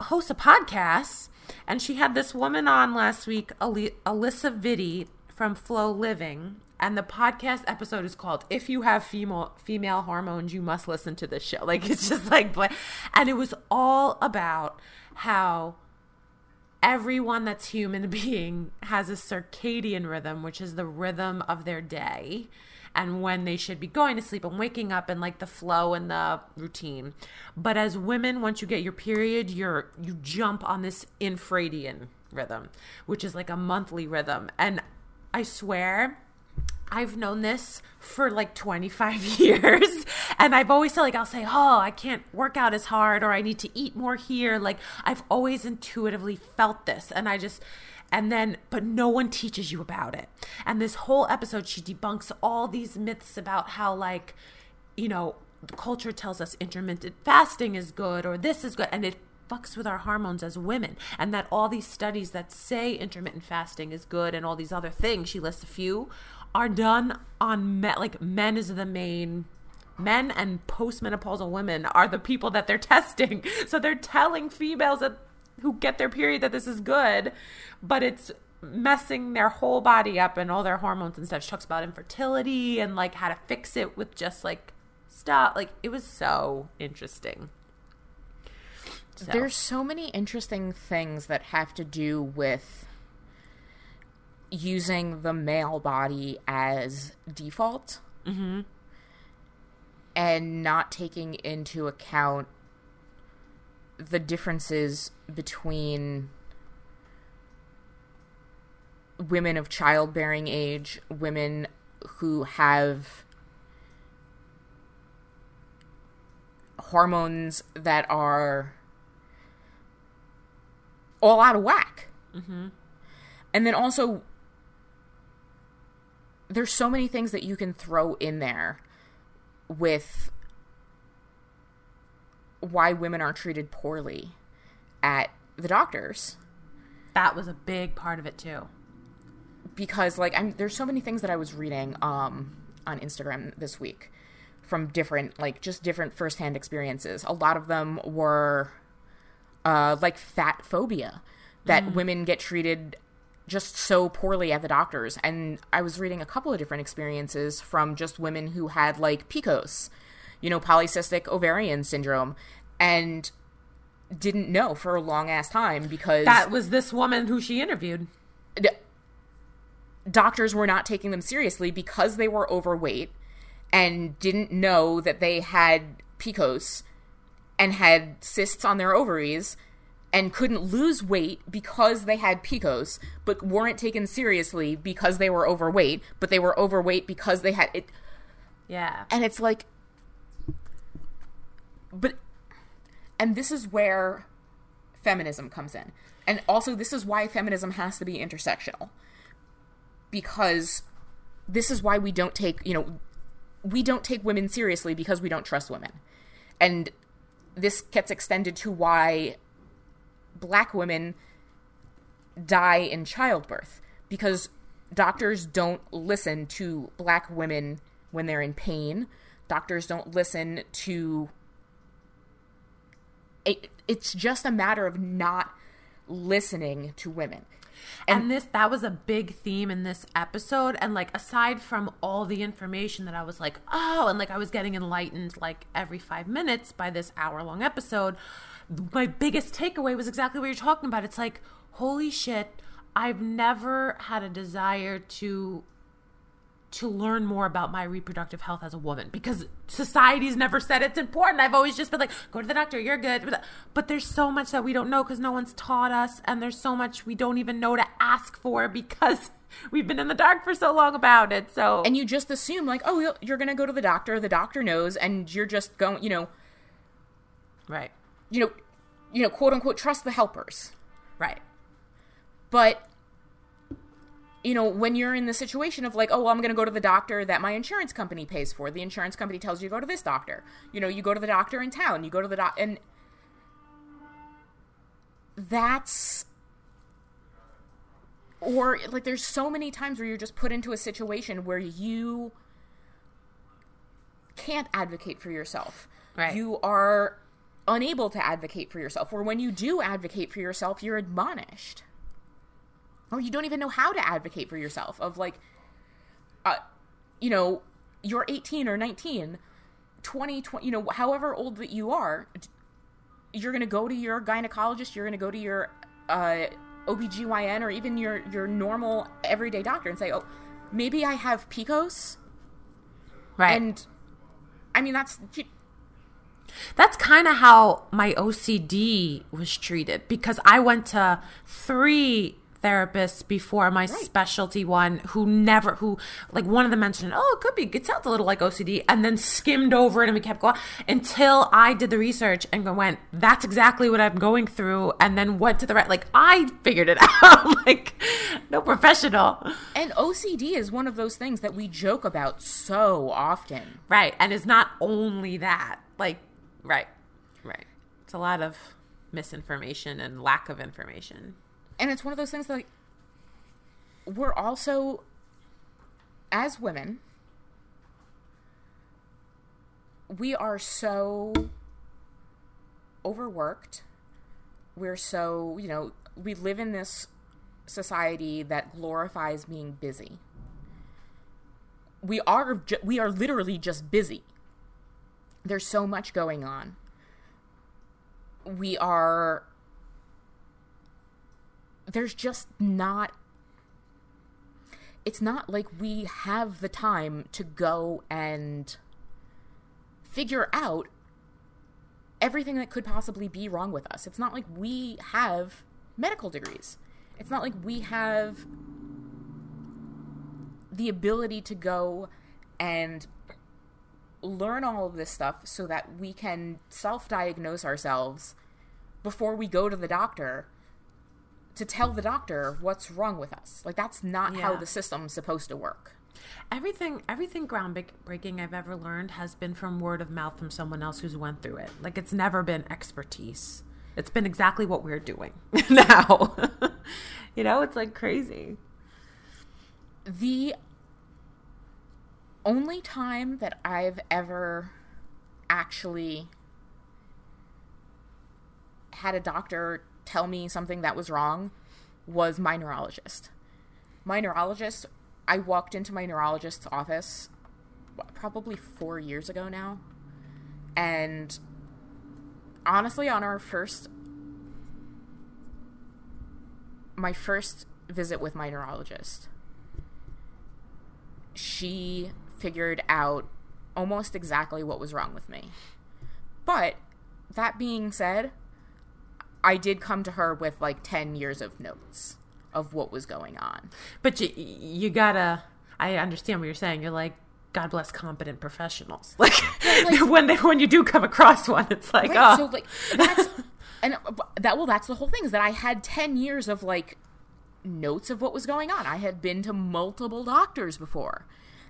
hosts a podcast, and she had this woman on last week, Alisa Vitti from Flow Living. And the podcast episode is called "If You Have Female Female Hormones, You Must Listen to This Show." Like it's just like, and it was all about how everyone that's human [laughs] being has a circadian rhythm, which is the rhythm of their day and when they should be going to sleep and waking up and like the flow and the routine. But as women, once you get your period, you're you jump on this infradian rhythm, which is like a monthly rhythm. And I swear I've known this for like 25 [laughs] years. And I've always felt like I'll say, Oh, I can't work out as hard or I need to eat more here. Like I've always intuitively felt this. And I just, and then, but no one teaches you about it. And this whole episode, she debunks all these myths about how, like, you know, the culture tells us intermittent fasting is good or this is good. And it fucks with our hormones as women and that all these studies that say intermittent fasting is good and all these other things she lists a few are done on men like men is the main men and postmenopausal women are the people that they're [laughs] testing. So they're telling females that who get their period that this is good but it's messing their whole body up and all their hormones and stuff. She talks about infertility and like how to fix it with just like stuff like it was so interesting. So. There's so many interesting things that have to do with using the male body as default mm-hmm. And not taking into account the differences between women of childbearing age, women who have hormones that are all out of whack. Mm-hmm. And then also, there's so many things that you can throw in there with why women are treated poorly at the doctors That was a big part of it too. because like I'm there's so many things that I was reading um on Instagram this week from different like just different firsthand experiences. A lot of them were uh like fat phobia that women get treated just so poorly at the doctors and I was reading a couple of different experiences from just women who had like PCOS, you know, polycystic ovarian syndrome and didn't know for a long ass time because That was this woman who she interviewed. d- doctors were not taking them seriously because they were overweight and didn't know that they had PCOS and had cysts on their ovaries and couldn't lose weight because they had PCOS, but weren't taken seriously because they were overweight, but they were overweight because they had it. Yeah. And it's like, but, and this is where feminism comes in. And also, this is why feminism has to be intersectional. Because this is why we don't take, you know, we don't take women seriously because we don't trust women. And this gets extended to why black women die in childbirth because doctors don't listen to black women when they're in pain. Doctors don't listen to it, it's just a matter of not listening to women. and this that was a big theme in this episode and like aside from all the information that i was like oh and like i was getting enlightened like every five minutes by this hour long episode my biggest takeaway was exactly what you're talking about it's like holy shit i've never had a desire to to learn more about my reproductive health as a woman because society's never said it's important. I've always just been like, go to the doctor, you're good. But there's so much that we don't know because no one's taught us, and there's so much we don't even know to ask for because [laughs] we've been in the dark for so long about it. So, And you just assume, like, oh, you're going to go to the doctor, the doctor knows, and you're just going, you know, right, you know, you know, quote unquote, trust the helpers. right, But you know, when you're in the situation of like, oh, well, I'm going to go to the doctor that my insurance company pays for. The insurance company tells you to go to this doctor. You know, you go to the doctor in town. You go to the doc, and that's or like there's so many times where you're just put into a situation where you can't advocate for yourself. Right. You are unable to advocate for yourself. Or when you do advocate for yourself, you're admonished. Or you don't even know how to advocate for yourself. Of like, uh, you know, you're 18 or 19, 20, 20, you know, however old that you are, you're going to go to your gynecologist, you're going to go to your uh, OBGYN or even your, your normal everyday doctor and say, oh, maybe I have PCOS. right. And I mean, that's. That's kind of how my OCD was treated because I went to three therapists before my specialty one who never who like one of them mentioned oh it could be it sounds a little like OCD and then skimmed over it and we kept going until I did the research and went that's exactly what I'm going through and then went to the right like I figured it [laughs] out like no professional And OCD is one of those things that we joke about so often. right and it's not only that like right right it's a lot of misinformation and lack of information And it's one of those things that like, we're also, as women, we are so overworked. We're so, you know, we live in this society that glorifies being busy. We are ju- we are literally just busy. There's so much going on. We are there's just not it's not like we have the time to go and figure out everything that could possibly be wrong with us. It's not like we have medical degrees. It's not like we have the ability to go and learn all of this stuff so that we can self diagnose ourselves before we go to the doctor to tell the doctor what's wrong with us. Like that's not how the system's supposed to work. Everything, everything groundbreaking I've ever learned has been from word of mouth from someone else who's went through it. Like it's never been expertise. It's been exactly what we're doing [laughs] now. [laughs] you know, it's like crazy. The only time that I've ever actually had a doctor tell me something that was wrong was my neurologist. My neurologist, I walked into my neurologist's office probably four years ago now. And honestly, on our first, my first visit with my neurologist, she figured out almost exactly what was wrong with me. But that being said, I did come to her with like 10 years of notes of what was going on. But you, you gotta. I understand what you're saying. You're like, God bless competent professionals. [laughs] Like, when they when you do come across one, it's like, Right, oh, so like that's and uh, that well that's the whole thing is that I had 10 years of like notes of what was going on. I had been to multiple doctors before.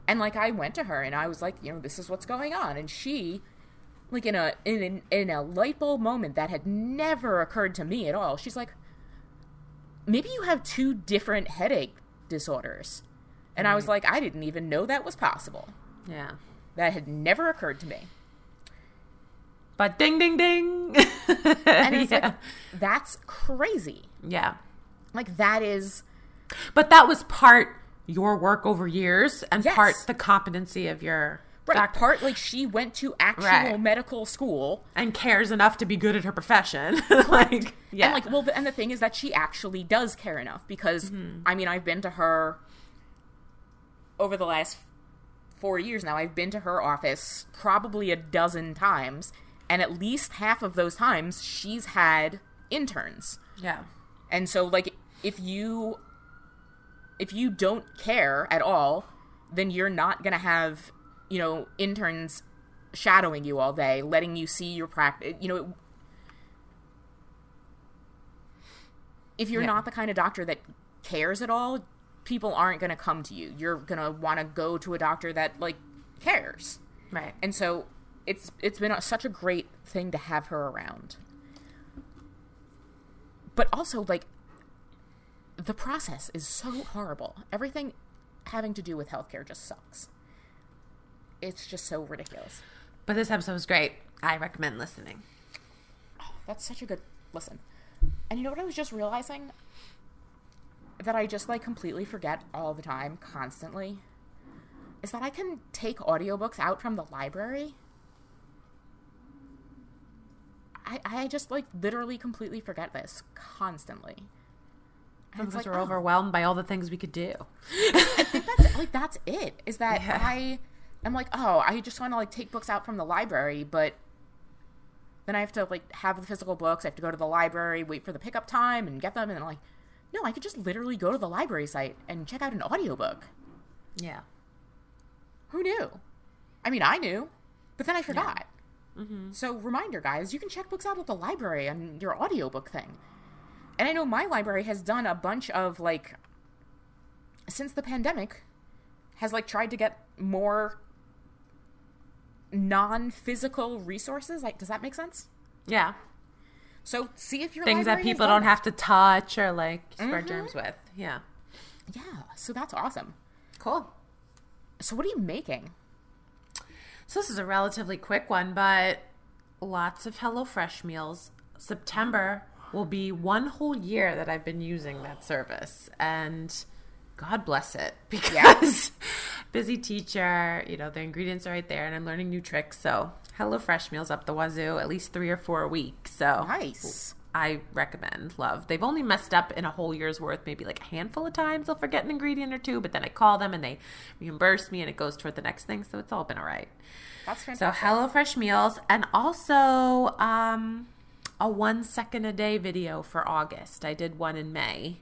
And like I went to her and I was like, you know, this is what's going on and she like in a in in, in a light bulb moment that had never occurred to me at all. She's like maybe you have two different headache disorders. And I was like, I didn't even know that was possible. yeah. That had never occurred to me. But ding, ding, ding. And it's [laughs] yeah. like that's crazy. yeah. Like that is But that was part your work over years and Yes. part the competency of your right. doctor Part like she went to actual Right. medical school, and cares enough to be good at her profession. [laughs] like, yeah. and like well, and the thing is that she actually does care enough because Mm-hmm. I mean I've been to her over the last four years now. I've been to her office probably a dozen times, and at least half of those times she's had interns. yeah. And so like if you if you don't care at all, then you're not going to have, you know, interns shadowing you all day, letting you see your practice, you know, if you're Yeah. not the kind of doctor that cares at all, people aren't going to come to you. You're going to want to go to a doctor that like cares. Right. And so it's it's been a, such a great thing to have her around. But also like the process is so horrible. Everything having to do with healthcare just sucks. It's just so ridiculous. But this episode was great. I recommend listening. Oh, That's such a good listen. And you know what I was just realizing? That I just like completely forget all the time, constantly. Is that I can take audiobooks out from the library. I, I just like literally completely forget this constantly. And it's Because like, we're oh, overwhelmed by all the things we could do. I think that's like that's it. Is that Yeah. I am like, oh, I just want to like take books out from the library, but then I have to like have the physical books. I have to go to the library, wait for the pickup time, and get them. And I'm like, no, I could just literally go to the library site and check out an audiobook. Yeah. Who knew? I mean, I knew, but then I forgot. Mm-hmm. So, reminder, guys, you can check books out at the library on your audiobook thing. And I know my library has done a bunch of like, since the pandemic, has like tried to get more non-physical resources. Like, does that make sense? Yeah. So, see if your Things that people don't have to touch or like spread Mhm. germs with. Yeah. Yeah, so that's awesome. Cool. So, what are you making? So this is a relatively quick one, but lots of HelloFresh meals. September will be one whole year that I've been using that service, and God bless it [laughs] because busy teacher, you know, the ingredients are right there, and I'm learning new tricks. So HelloFresh meals up the wazoo, at least three or four a week. So Nice. I recommend, love. They've only messed up in a whole year's worth, maybe like a handful of times. They'll forget an ingredient or two, but then I call them and they reimburse me and it goes toward the next thing. So it's all been all right. That's So fantastic. HelloFresh meals and also um, a one second a day video for August. I did one in May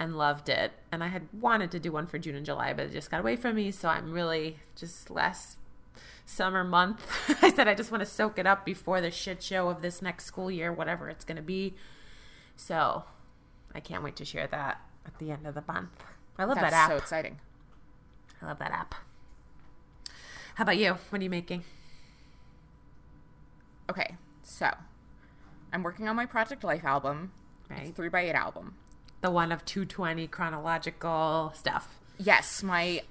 and loved it. And I had wanted to do one for June and July, but it just got away from me. So I'm really just last summer month. [laughs] I said I just want to soak it up before the shit show of this next school year, whatever it's going to be. So I can't wait to share that at the end of the month. I love That's that app. so exciting. I love that app. How about you? What are you making? Okay, so I'm working on my Project Life album, Right. three by eight album. The one of 220 chronological stuff. Yes, my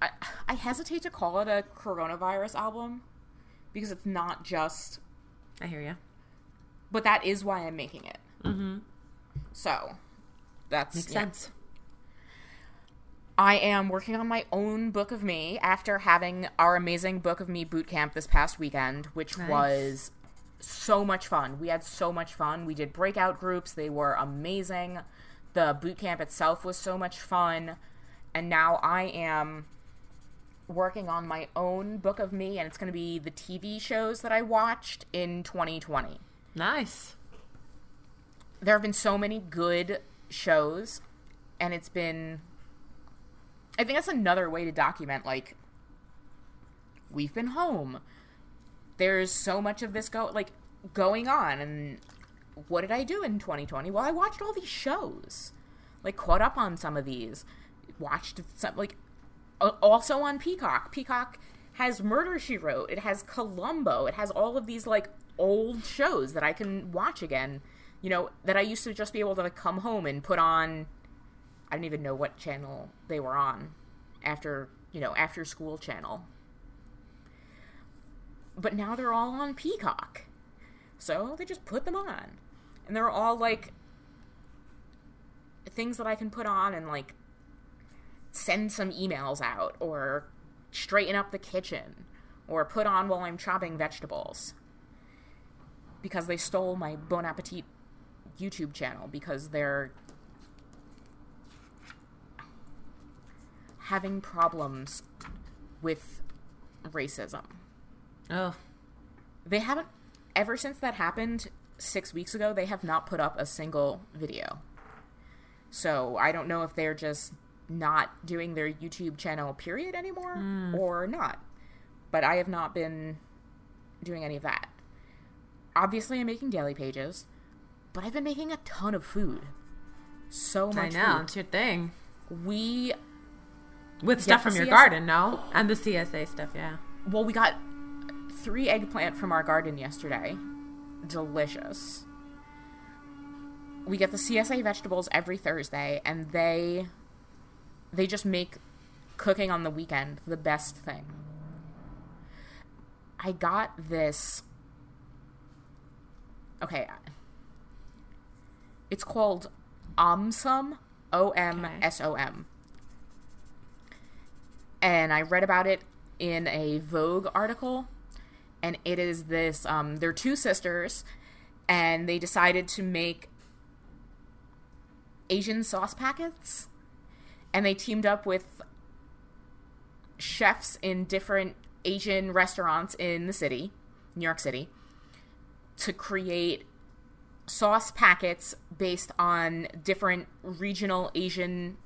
I, I hesitate to call it a coronavirus album because it's not just, I hear you. but that is why I'm making it. Mm-hmm. So that's Makes yeah. sense. I am working on my own book of me after having our amazing book of me boot camp this past weekend, which Nice. was so much fun. We had so much fun. We did breakout groups, they were amazing. The boot camp itself was so much fun. And now I am working on my own book of me, and it's going to be the TV shows that I watched in 2020 Nice. there have been so many good shows and it's been i think that's another way to document like we've been home there's so much of this go like going on and what did i do in 2020 well i watched all these shows. Like caught up on some of these. Watched some like also on peacock. Peacock has murder she wrote. It has columbo. It has all of these like old shows that i can watch again you know that i used to just be able to like, come home and put on i didn't even know what channel they were on after you know after school channel but now they're all on peacock so they just put them on and they're all like things that i can put on and like send some emails out or straighten up the kitchen or put on while I'm chopping vegetables. Because they stole my Bon Appetit YouTube channel because they're having problems with racism. Oh, They haven't, ever since that happened six weeks ago, they have not put up a single video. So I don't know if they're just not doing their YouTube channel period anymore hmm. or not. But I have not been doing any of that. Obviously, I'm making daily pages, but I've been making a ton of food. So much. I know. food. It's your thing. We With stuff from your garden, no? And the CSA stuff, yeah. well, we got three eggplant from our garden yesterday. Delicious. We get the CSA vegetables every Thursday, and they they just make cooking on the weekend the best thing. I got this. Okay. It's called Omsom, O M S O M. And I read about it in a Vogue article. And it is this um, they're two sisters, and they decided to make Asian sauce packets. And they teamed up with chefs in different Asian restaurants in the city, New York City, to create sauce packets based on different regional Asian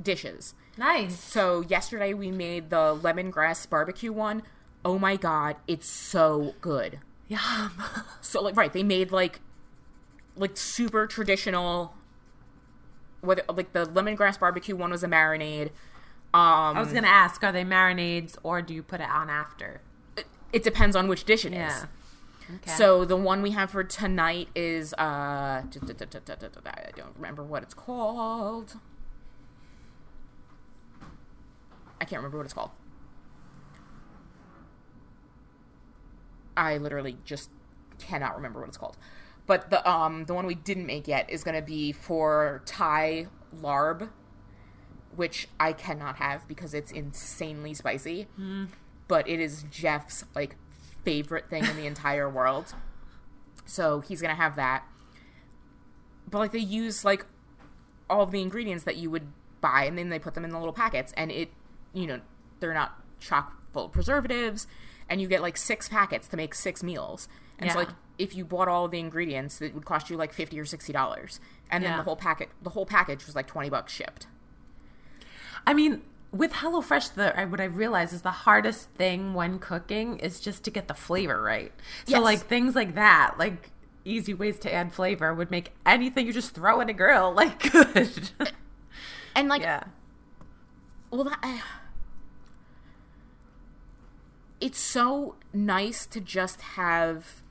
dishes. Nice. So yesterday we made the lemongrass barbecue one. Oh my god, it's so good. Yum. [laughs] So like right, they made like like super traditional whether like the lemongrass barbecue one was a marinade. Um I was going to ask, are they marinades or do you put it on after? it depends on which dish it is. Yeah. Okay. So the one we have for tonight is uh I don't remember what it's called. I can't remember what it's called. I literally just cannot remember what it's called. But the um the one we didn't make yet is to be for Thai larb, which I cannot have because it's insanely spicy. But it is Jeff's like favorite thing in the entire world. So he's to have that. But like they use like all of the ingredients that you would buy and then they put them in the little packets and it you know they're not chock full of preservatives and you get like six packets to make six meals and so like if you bought all the ingredients it would cost you like 50 or 60 dollars and then Yeah. the whole packet the whole package was like 20 bucks shipped I mean, with HelloFresh, the I- what I realize is the hardest thing when cooking is just to get the flavor right. So, Yes. like things like that, like easy ways to add flavor would make anything you just throw in a grill like [laughs] good. And like, yeah. well, that, I- it's so nice to just have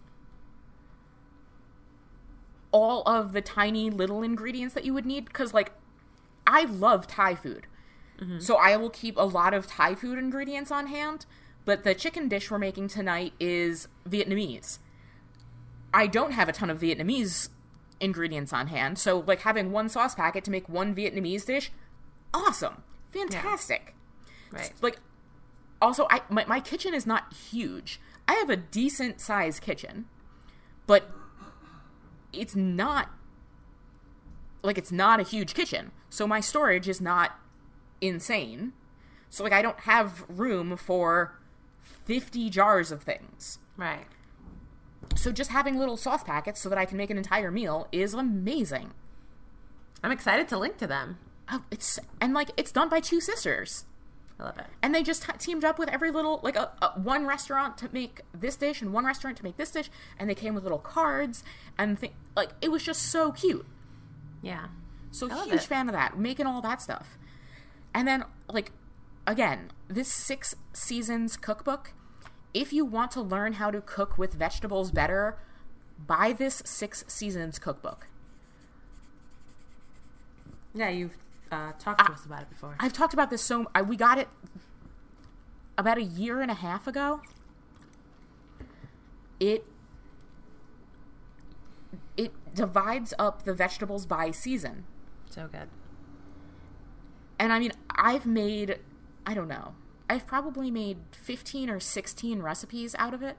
all of the tiny little ingredients that you would need because like i love thai food. Mm-hmm. So i will keep a lot of thai food ingredients on hand but the chicken dish we're making tonight is vietnamese. I don't have a ton of vietnamese ingredients on hand so like having one sauce packet to make one vietnamese dish awesome. Fantastic. Right. like also I my, my kitchen is not huge. I have a decent sized kitchen, but it's not like it's not a huge kitchen. So my storage is not insane. So like I don't have room for 50 jars of things. Right. So just having little sauce packets so that I can make an entire meal is amazing. I'm excited to link to them. Oh, it's and like it's done by two sisters. I love it. and they just t- teamed up with every little like a, a one restaurant to make this dish and one restaurant to make this dish and they came with little cards and th- like it was just so cute Yeah. so I huge fan of that making all that stuff and then like again this six seasons cookbook if you want to learn how to cook with vegetables better buy this six seasons cookbook Yeah, you've uh, talked to us about it before. I've talked about this so I, we got it about a year and a half ago. It it divides up the vegetables by season. so good. And I mean, I've made I don't know. I've probably made 15 or 16 recipes out of it.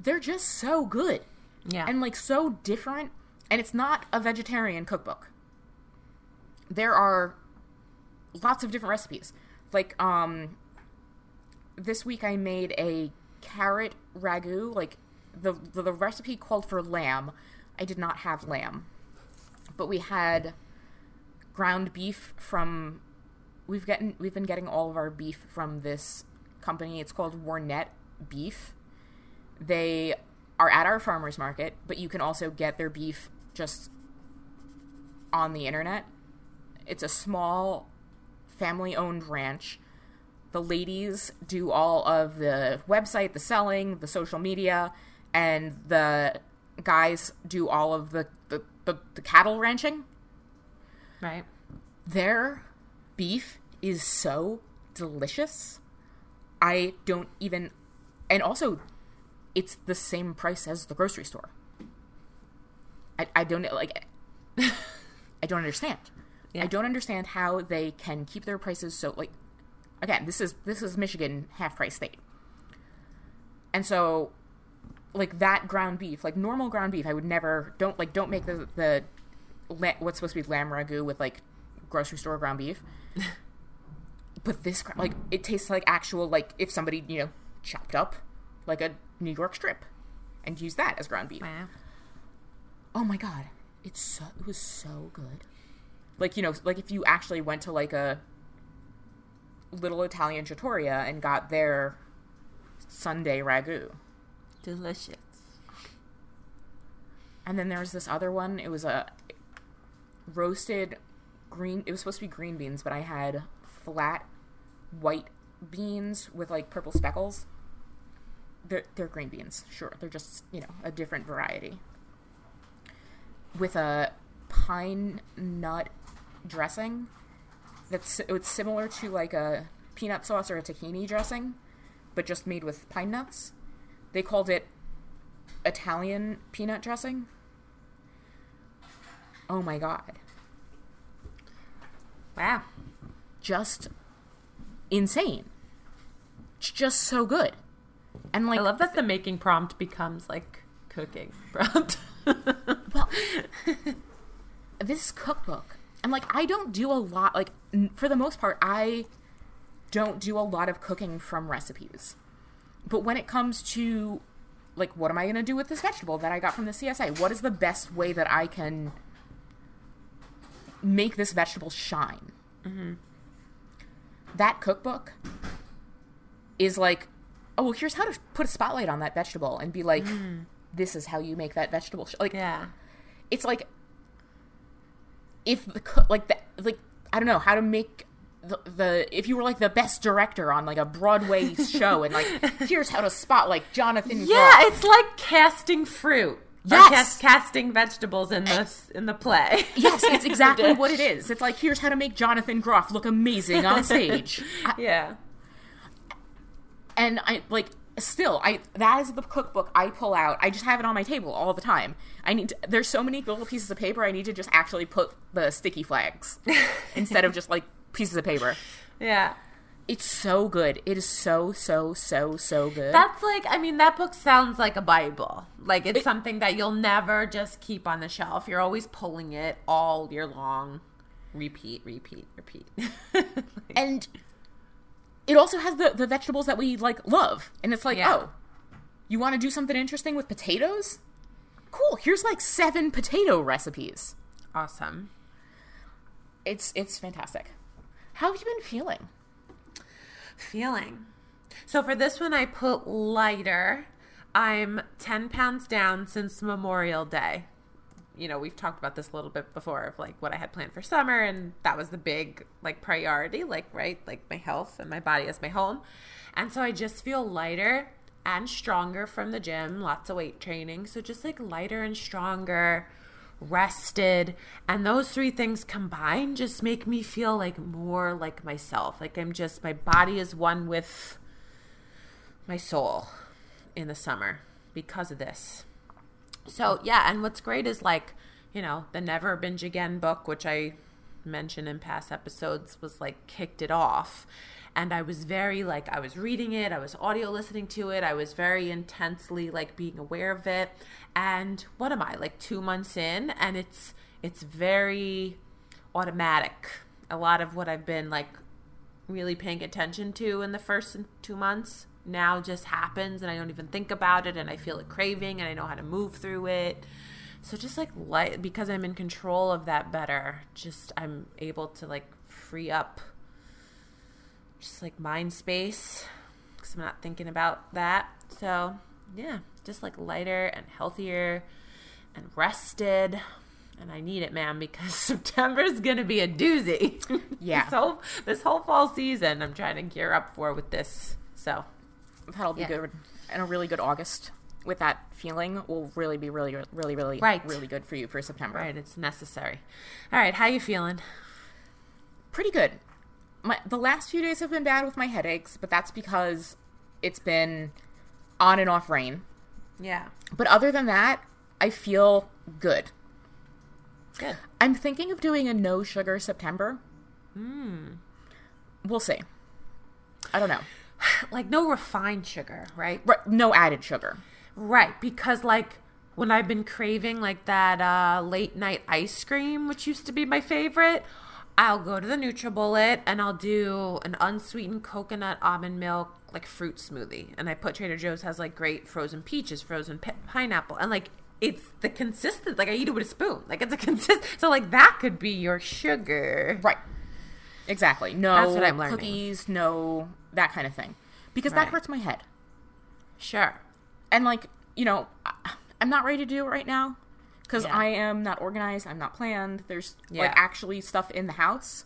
They're just so good Yeah. and like so different and it's not a vegetarian cookbook. There are lots of different recipes. Like um this week i made a carrot ragu like the the, the recipe called for lamb. I did not have lamb. But we had ground beef from we've gotten we've been getting all of our beef from this company. It's called warnet beef. They are at our farmers market, but you can also get their beef just on the internet. It's a small family owned ranch. The ladies do all of the website, the selling, the social media, and the guys do all of the, the, the, the cattle ranching. right. Their beef is so delicious. I don't even. And also, it's the same price as the grocery store. I, I don't like. [laughs] I don't understand. Yeah. I don't understand how they can keep their prices so like. Again, this is this is Michigan half price state, and so, like that ground beef, like normal ground beef, I would never don't like don't make the the what's supposed to be lamb ragu with like grocery store ground beef. [laughs] but this like it tastes like actual like if somebody you know chopped up like a New York strip and used that as ground beef. Wow. Oh my god, it's so it was so good. Like you know, like if you actually went to like a little Italian trattoria and got their Sunday ragu. Delicious. And then there was this other one. It was a roasted green. It was supposed to be green beans, but I had flat white beans with like purple speckles. They're they're green beans, sure. They're just you know a different variety. With a pine nut dressing. That's it's similar to like a peanut sauce or a tahini dressing, but just made with pine nuts. They called it Italian peanut dressing. Oh my god. Wow. Just insane. It's just so good. And like I love that the making prompt becomes like cooking prompt. [laughs] well [laughs] this cookbook. And like I don't do a lot like n- for the most part I don't do a lot of cooking from recipes. But when it comes to like what am I going to do with this vegetable that I got from the CSA? What is the best way that I can make this vegetable shine? Mm-hmm. That cookbook is like oh well, here's how to put a spotlight on that vegetable and be like, mm. This is how you make that vegetable. Sh-. Like, Yeah. it's like if the co- like the like I don't know how to make the, the if you were like the best director on like a Broadway show and like [laughs] here's how to spot like Jonathan Yeah, Groff. it's like casting fruit. Yes. cas- casting vegetables in the in the play. yes it's exactly what it [laughs] is it's like here's how to make Jonathan Groff look amazing on stage I- [laughs] yeah. and I like still I that is the cookbook I pull out I just have it on my table all the time I need to, there's so many little pieces of paper I need to just actually put the sticky flags [laughs] instead of just like pieces of paper Yeah. It's so good. It is so so so so good. That's like, I mean, that book sounds like a Bible. Like it's something that you'll never just keep on the shelf. You're always pulling it all year long. Repeat, repeat, repeat. [laughs] and it also has the the vegetables that we like love. And it's like, Yeah. oh, you want to do something interesting with potatoes? Cool. Here's like seven potato recipes. awesome. It's it's fantastic. How have you been feeling? Feeling. So for this one, I put lighter. I'm 10 pounds down since Memorial Day. You know, we've talked about this a little bit before of like what I had planned for summer, and that was the big like priority, like, right? Like my health and my body as my home. And so I just feel lighter and stronger from the gym, lots of weight training. So just like lighter and stronger, rested. And those three things combined just make me feel like more like myself. Like I'm just, my body is one with my soul in the summer because of this. So yeah, and what's great is like, you know, the Never Binge Again book, which I mentioned in past episodes, was like kicked it off. And I was very like I was reading it, I was audio listening to it, I was very intensely like being aware of it. And what am I, like two months in? And it's it's very automatic. A lot of what I've been like really paying attention to in the first two months now just happens and I don't even think about it and I feel a craving and I know how to move through it. So just like light because I'm in control of that better, just I'm able to like free up just like mind space because I'm not thinking about that. So yeah, just like lighter and healthier and rested. And I need it, man, because [laughs] September is gonna be a doozy. [laughs] Yeah. this whole this whole fall season, I'm trying to gear up for with this. So That'll be Yeah. good. And a really good August with that feeling will really be really really really Right. really good for you for September. right, it's necessary. All right, how you feeling? Pretty good. My the last few days have been bad with my headaches, but that's because it's been on and off rain. Yeah, But other than that, I feel good. good. I'm thinking of doing a no sugar September. Hmm. We'll see. I don't know. [sighs] Like no refined sugar, right? Right, no added sugar. Right, because like when I've been craving like that uh, late night ice cream, which used to be my favorite, I'll go to the NutriBullet and I'll do an unsweetened coconut almond milk like fruit smoothie, and I put Trader Joe's has like great frozen peaches, frozen pi- pineapple, and like it's the consistent. Like I eat it with a spoon. Like it's a consist. So like that could be your sugar. Right. Exactly. No That's what I'm learning. cookies, no that kind of thing. Because Right. that hurts my head. Sure. And like, you know, I'm not ready to do it right now because Yeah. I am not organized, I'm not planned. There's Yeah. like actually stuff in the house.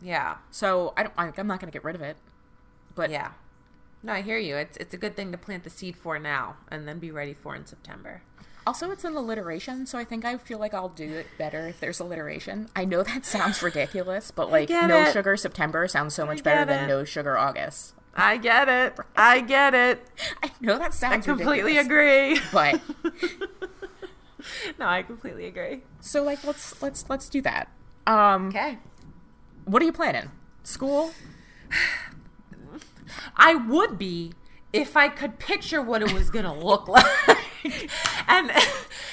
Yeah. So, I don't I, I'm not going to get rid of it. But Yeah. No, I hear you. It's it's a good thing to plant the seed for now and then be ready for in September. Also, it's an alliteration, so I think I feel like I'll do it better if there's alliteration. I know that [laughs] sounds ridiculous, but like no it. sugar September sounds so much better get than no sugar August. I get it. I get it. [laughs] I know that sounds. I completely agree. but [laughs] no, I completely agree. so like let's let's let's do that. Um, Okay. what are you planning? School? [sighs] I would be if I could picture what it was to look [laughs] like. and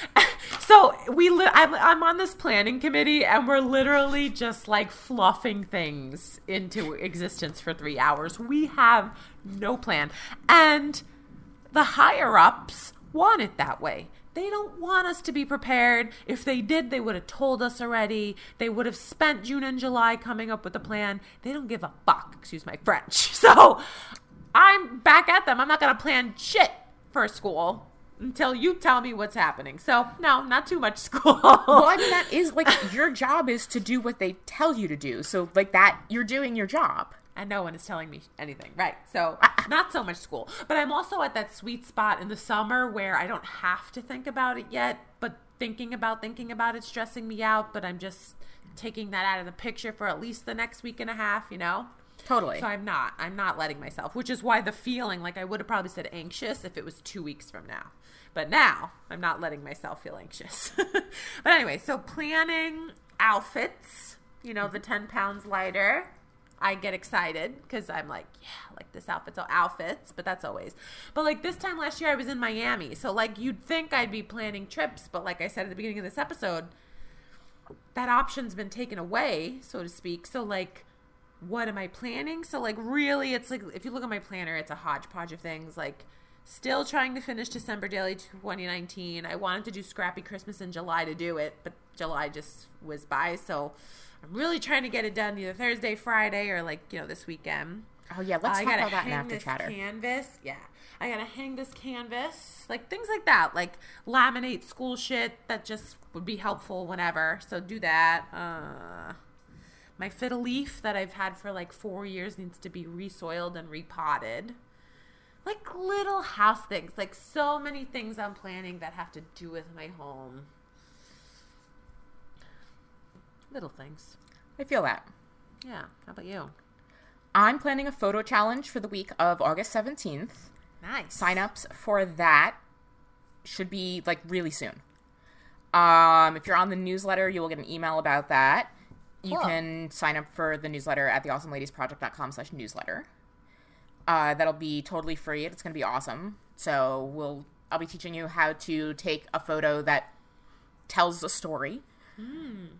[laughs] so we li- I'm, I'm on this planning committee and we're literally just like fluffing things into existence for 3 hours. We have no plan. And the higher ups want it that way. They don't want us to be prepared. If they did, they would have told us already. They would have spent June and July coming up with a plan. They don't give a fuck, excuse my French. [laughs] So I'm back at them. I'm not going to plan shit for school until you tell me what's happening. So, no, not too much [laughs] school. well, I mean, that is like your job is to do what they tell you to do. So, like that, you're doing your job. and no one is telling me anything. Right. So, not so much school. But I'm also at that sweet spot in the summer where I don't have to think about it yet, but thinking about thinking about it stressing me out, but I'm just taking that out of the picture for at least the next week and a half, you know? Totally. So I'm not. I'm not letting myself, which is why the feeling like I would have probably said anxious if it was 2 weeks from now. But now, I'm not letting myself feel anxious. [laughs] but anyway, so planning outfits, you know, the 10 pounds lighter. I get excited because I'm like, yeah, like this outfit's all outfits, but that's always. But like this time last year, I was in Miami. So like you'd think I'd be planning trips, but like I said at the beginning of this episode, that option's been taken away, so to speak. So like what am I planning? So like really it's like if you look at my planner, it's a hodgepodge of things like still trying to finish December Daily 2019. I wanted to do Scrappy Christmas in July to do it, but July just was by, so I'm really trying to get it done either Thursday, Friday, or like, you know, this weekend. oh yeah, let's I talk about that in after this chatter. canvas. Yeah. I gotta hang this canvas. Like things like that. Like laminate school shit that just would be helpful whenever. So do that. Uh my fiddle leaf that I've had for like four years needs to be resoiled and repotted. Like little house things. Like so many things I'm planning that have to do with my home. Little things. I feel that. Yeah. How about you? I'm planning a photo challenge for the week of August 17th. Nice. Signups for that should be like really soon. Um, if you're on the newsletter, you will get an email about that. You Cool. can sign up for the newsletter at theawesomeladiesproject.com slash newsletter. Uh, that'll be totally free. It's going to be awesome. So we'll I'll be teaching you how to take a photo that tells a story.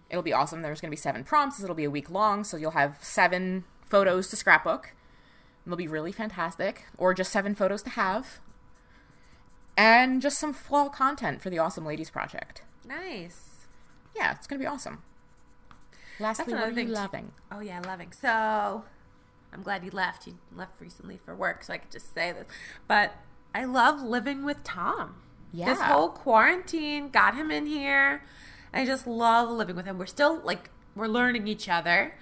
It'll be awesome. There's going to be seven prompts. It'll be a week long, so you'll have seven photos to scrapbook. It'll be really fantastic, or just seven photos to have, and just some fall content for the Awesome Ladies Project. Nice. Yeah, it's going to be awesome. Lastly, what are thing you loving? Oh yeah, loving. So I'm glad you left. You left recently for work, so I could just say this. But I love living with Tom. Yeah. This whole quarantine got him in here. I just love living with him. We're still like we're learning each other.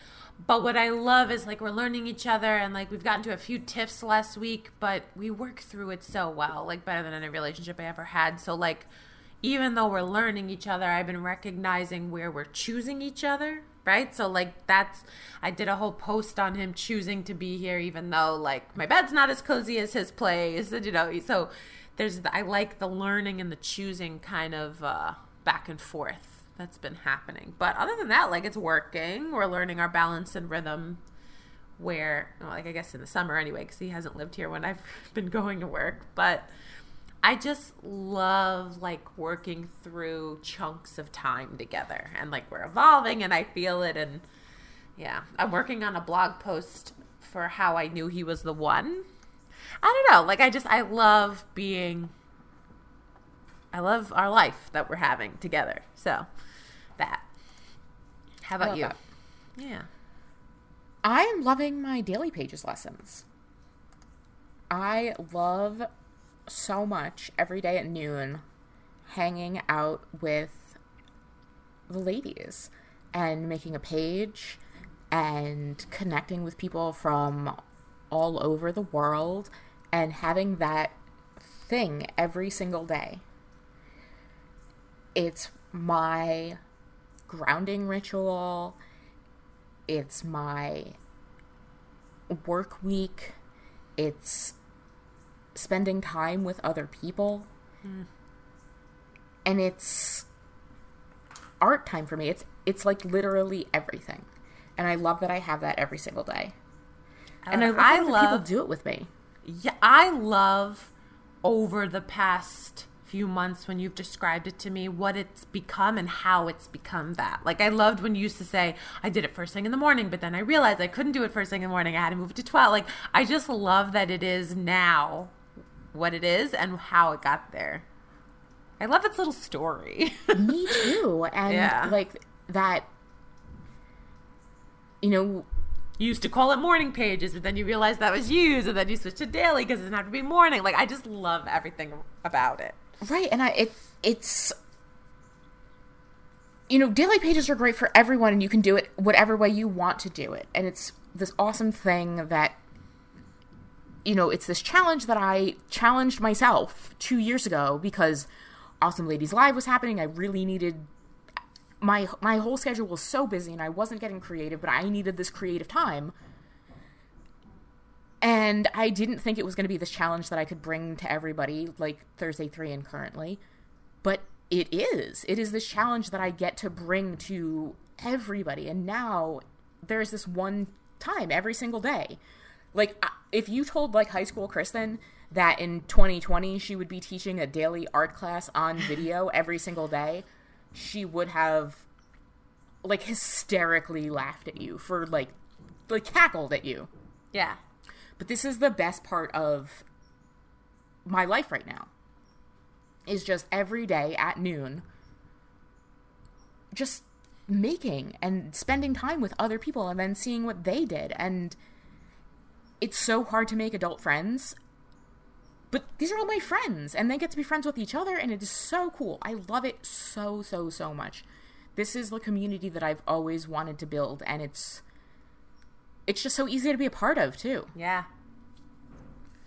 But what I love is like we're learning each other and like we've gotten to a few tiffs last week, but we work through it so well, like better than any relationship I ever had. So like even though we're learning each other, I've been recognizing where we're choosing each other, right? So like that's I did a whole post on him choosing to be here even though like my bed's not as cozy as his place, and [laughs] you know, so there's the, I like the learning and the choosing kind of uh back and forth that's been happening. But other than that, like it's working. We're learning our balance and rhythm where well, like I guess in the summer anyway cuz he hasn't lived here when I've [laughs] been going to work, but I just love like working through chunks of time together and like we're evolving and I feel it and yeah, I'm working on a blog post for how I knew he was the one. I don't know, like I just I love being I love our life that we're having together. So that. How about you? that. Yeah. I am loving my daily pages lessons. I love so much every day at noon hanging out with the ladies and making a page and connecting with people from all over the world and having that thing every single day. It's my grounding ritual. It's my work week. It's spending time with other people. Hmm. And it's art time for me. It's it's like literally everything. And I love that I have that every single day. Uh, and I love I love people do it with me. Yeah, I love over the past few months when you've described it to me what it's become and how it's become that. Like I loved when you used to say I did it first thing in the morning, but then I realized I couldn't do it first thing in the morning. I had to move it to 12. Like I just love that it is now what it is and how it got there. I love its little story. [laughs] Me too. And Yeah. like that, you know, you used to call it morning pages, but then you realized that was used, and then you switched to daily because it doesn't have to be morning. Like I just love everything about it. Right, and I it it's you know, daily pages are great for everyone and you can do it whatever way you want to do it. And it's this awesome thing that you know, it's this challenge that I challenged myself 2 years ago because Awesome Ladies Live was happening. I really needed my my whole schedule was so busy and I wasn't getting creative, but I needed this creative time. And I didn't think it was going to be this challenge that I could bring to everybody like Thursday 3 and currently. But it is. It is this challenge that I get to bring to everybody. And now there's this one time every single day. Like if you told like high school Kristen that in 2020 she would be teaching a daily art class on [laughs] video every single day, she would have like hysterically laughed at you for like like cackled at you. Yeah. But this is the best part of my life right now. Is just every day at noon just making and spending time with other people and then seeing what they did and it's so hard to make adult friends but these are all my friends and they get to be friends with each other and it is so cool i love it so so so much this is the community that i've always wanted to build and it's it's just so easy to be a part of too Yeah.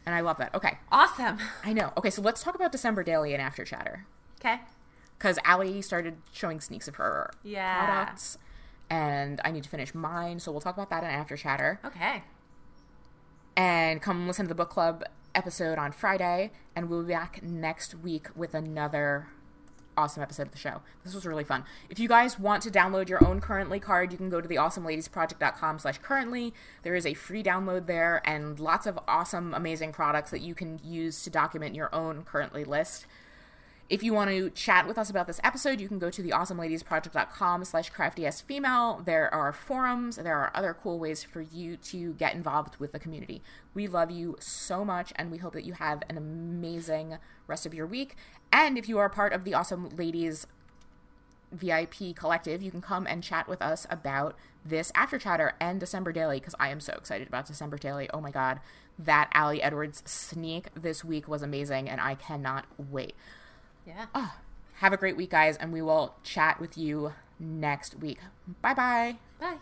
and i love that okay Awesome. [laughs] i know okay so let's talk about december daily and after chatter Okay. because Ali started showing sneaks of her Yeah. products, and I need to finish mine. So we'll talk about that in after chatter. Okay. And come listen to the book club episode on Friday, and we'll be back next week with another awesome episode of the show. This was really fun. If you guys want to download your own currently card, you can go to the awesomeladiesproject.com slash currently. There is a free download there and lots of awesome, amazing products that you can use to document your own currently list. If you want to chat with us about this episode, you can go to the awesomeladiesproject.com slash craftyasfemale. There are forums. There are other cool ways for you to get involved with the community. We love you so much, and we hope that you have an amazing rest of your week. And if you are part of the Awesome Ladies VIP collective, you can come and chat with us about this after chatter and December Daily because I am so excited about December Daily. Oh my god, that Ali Edwards sneak this week was amazing, and I cannot wait. Yeah. Oh, Have a great week, guys, and we will chat with you next week. Bye bye. Bye.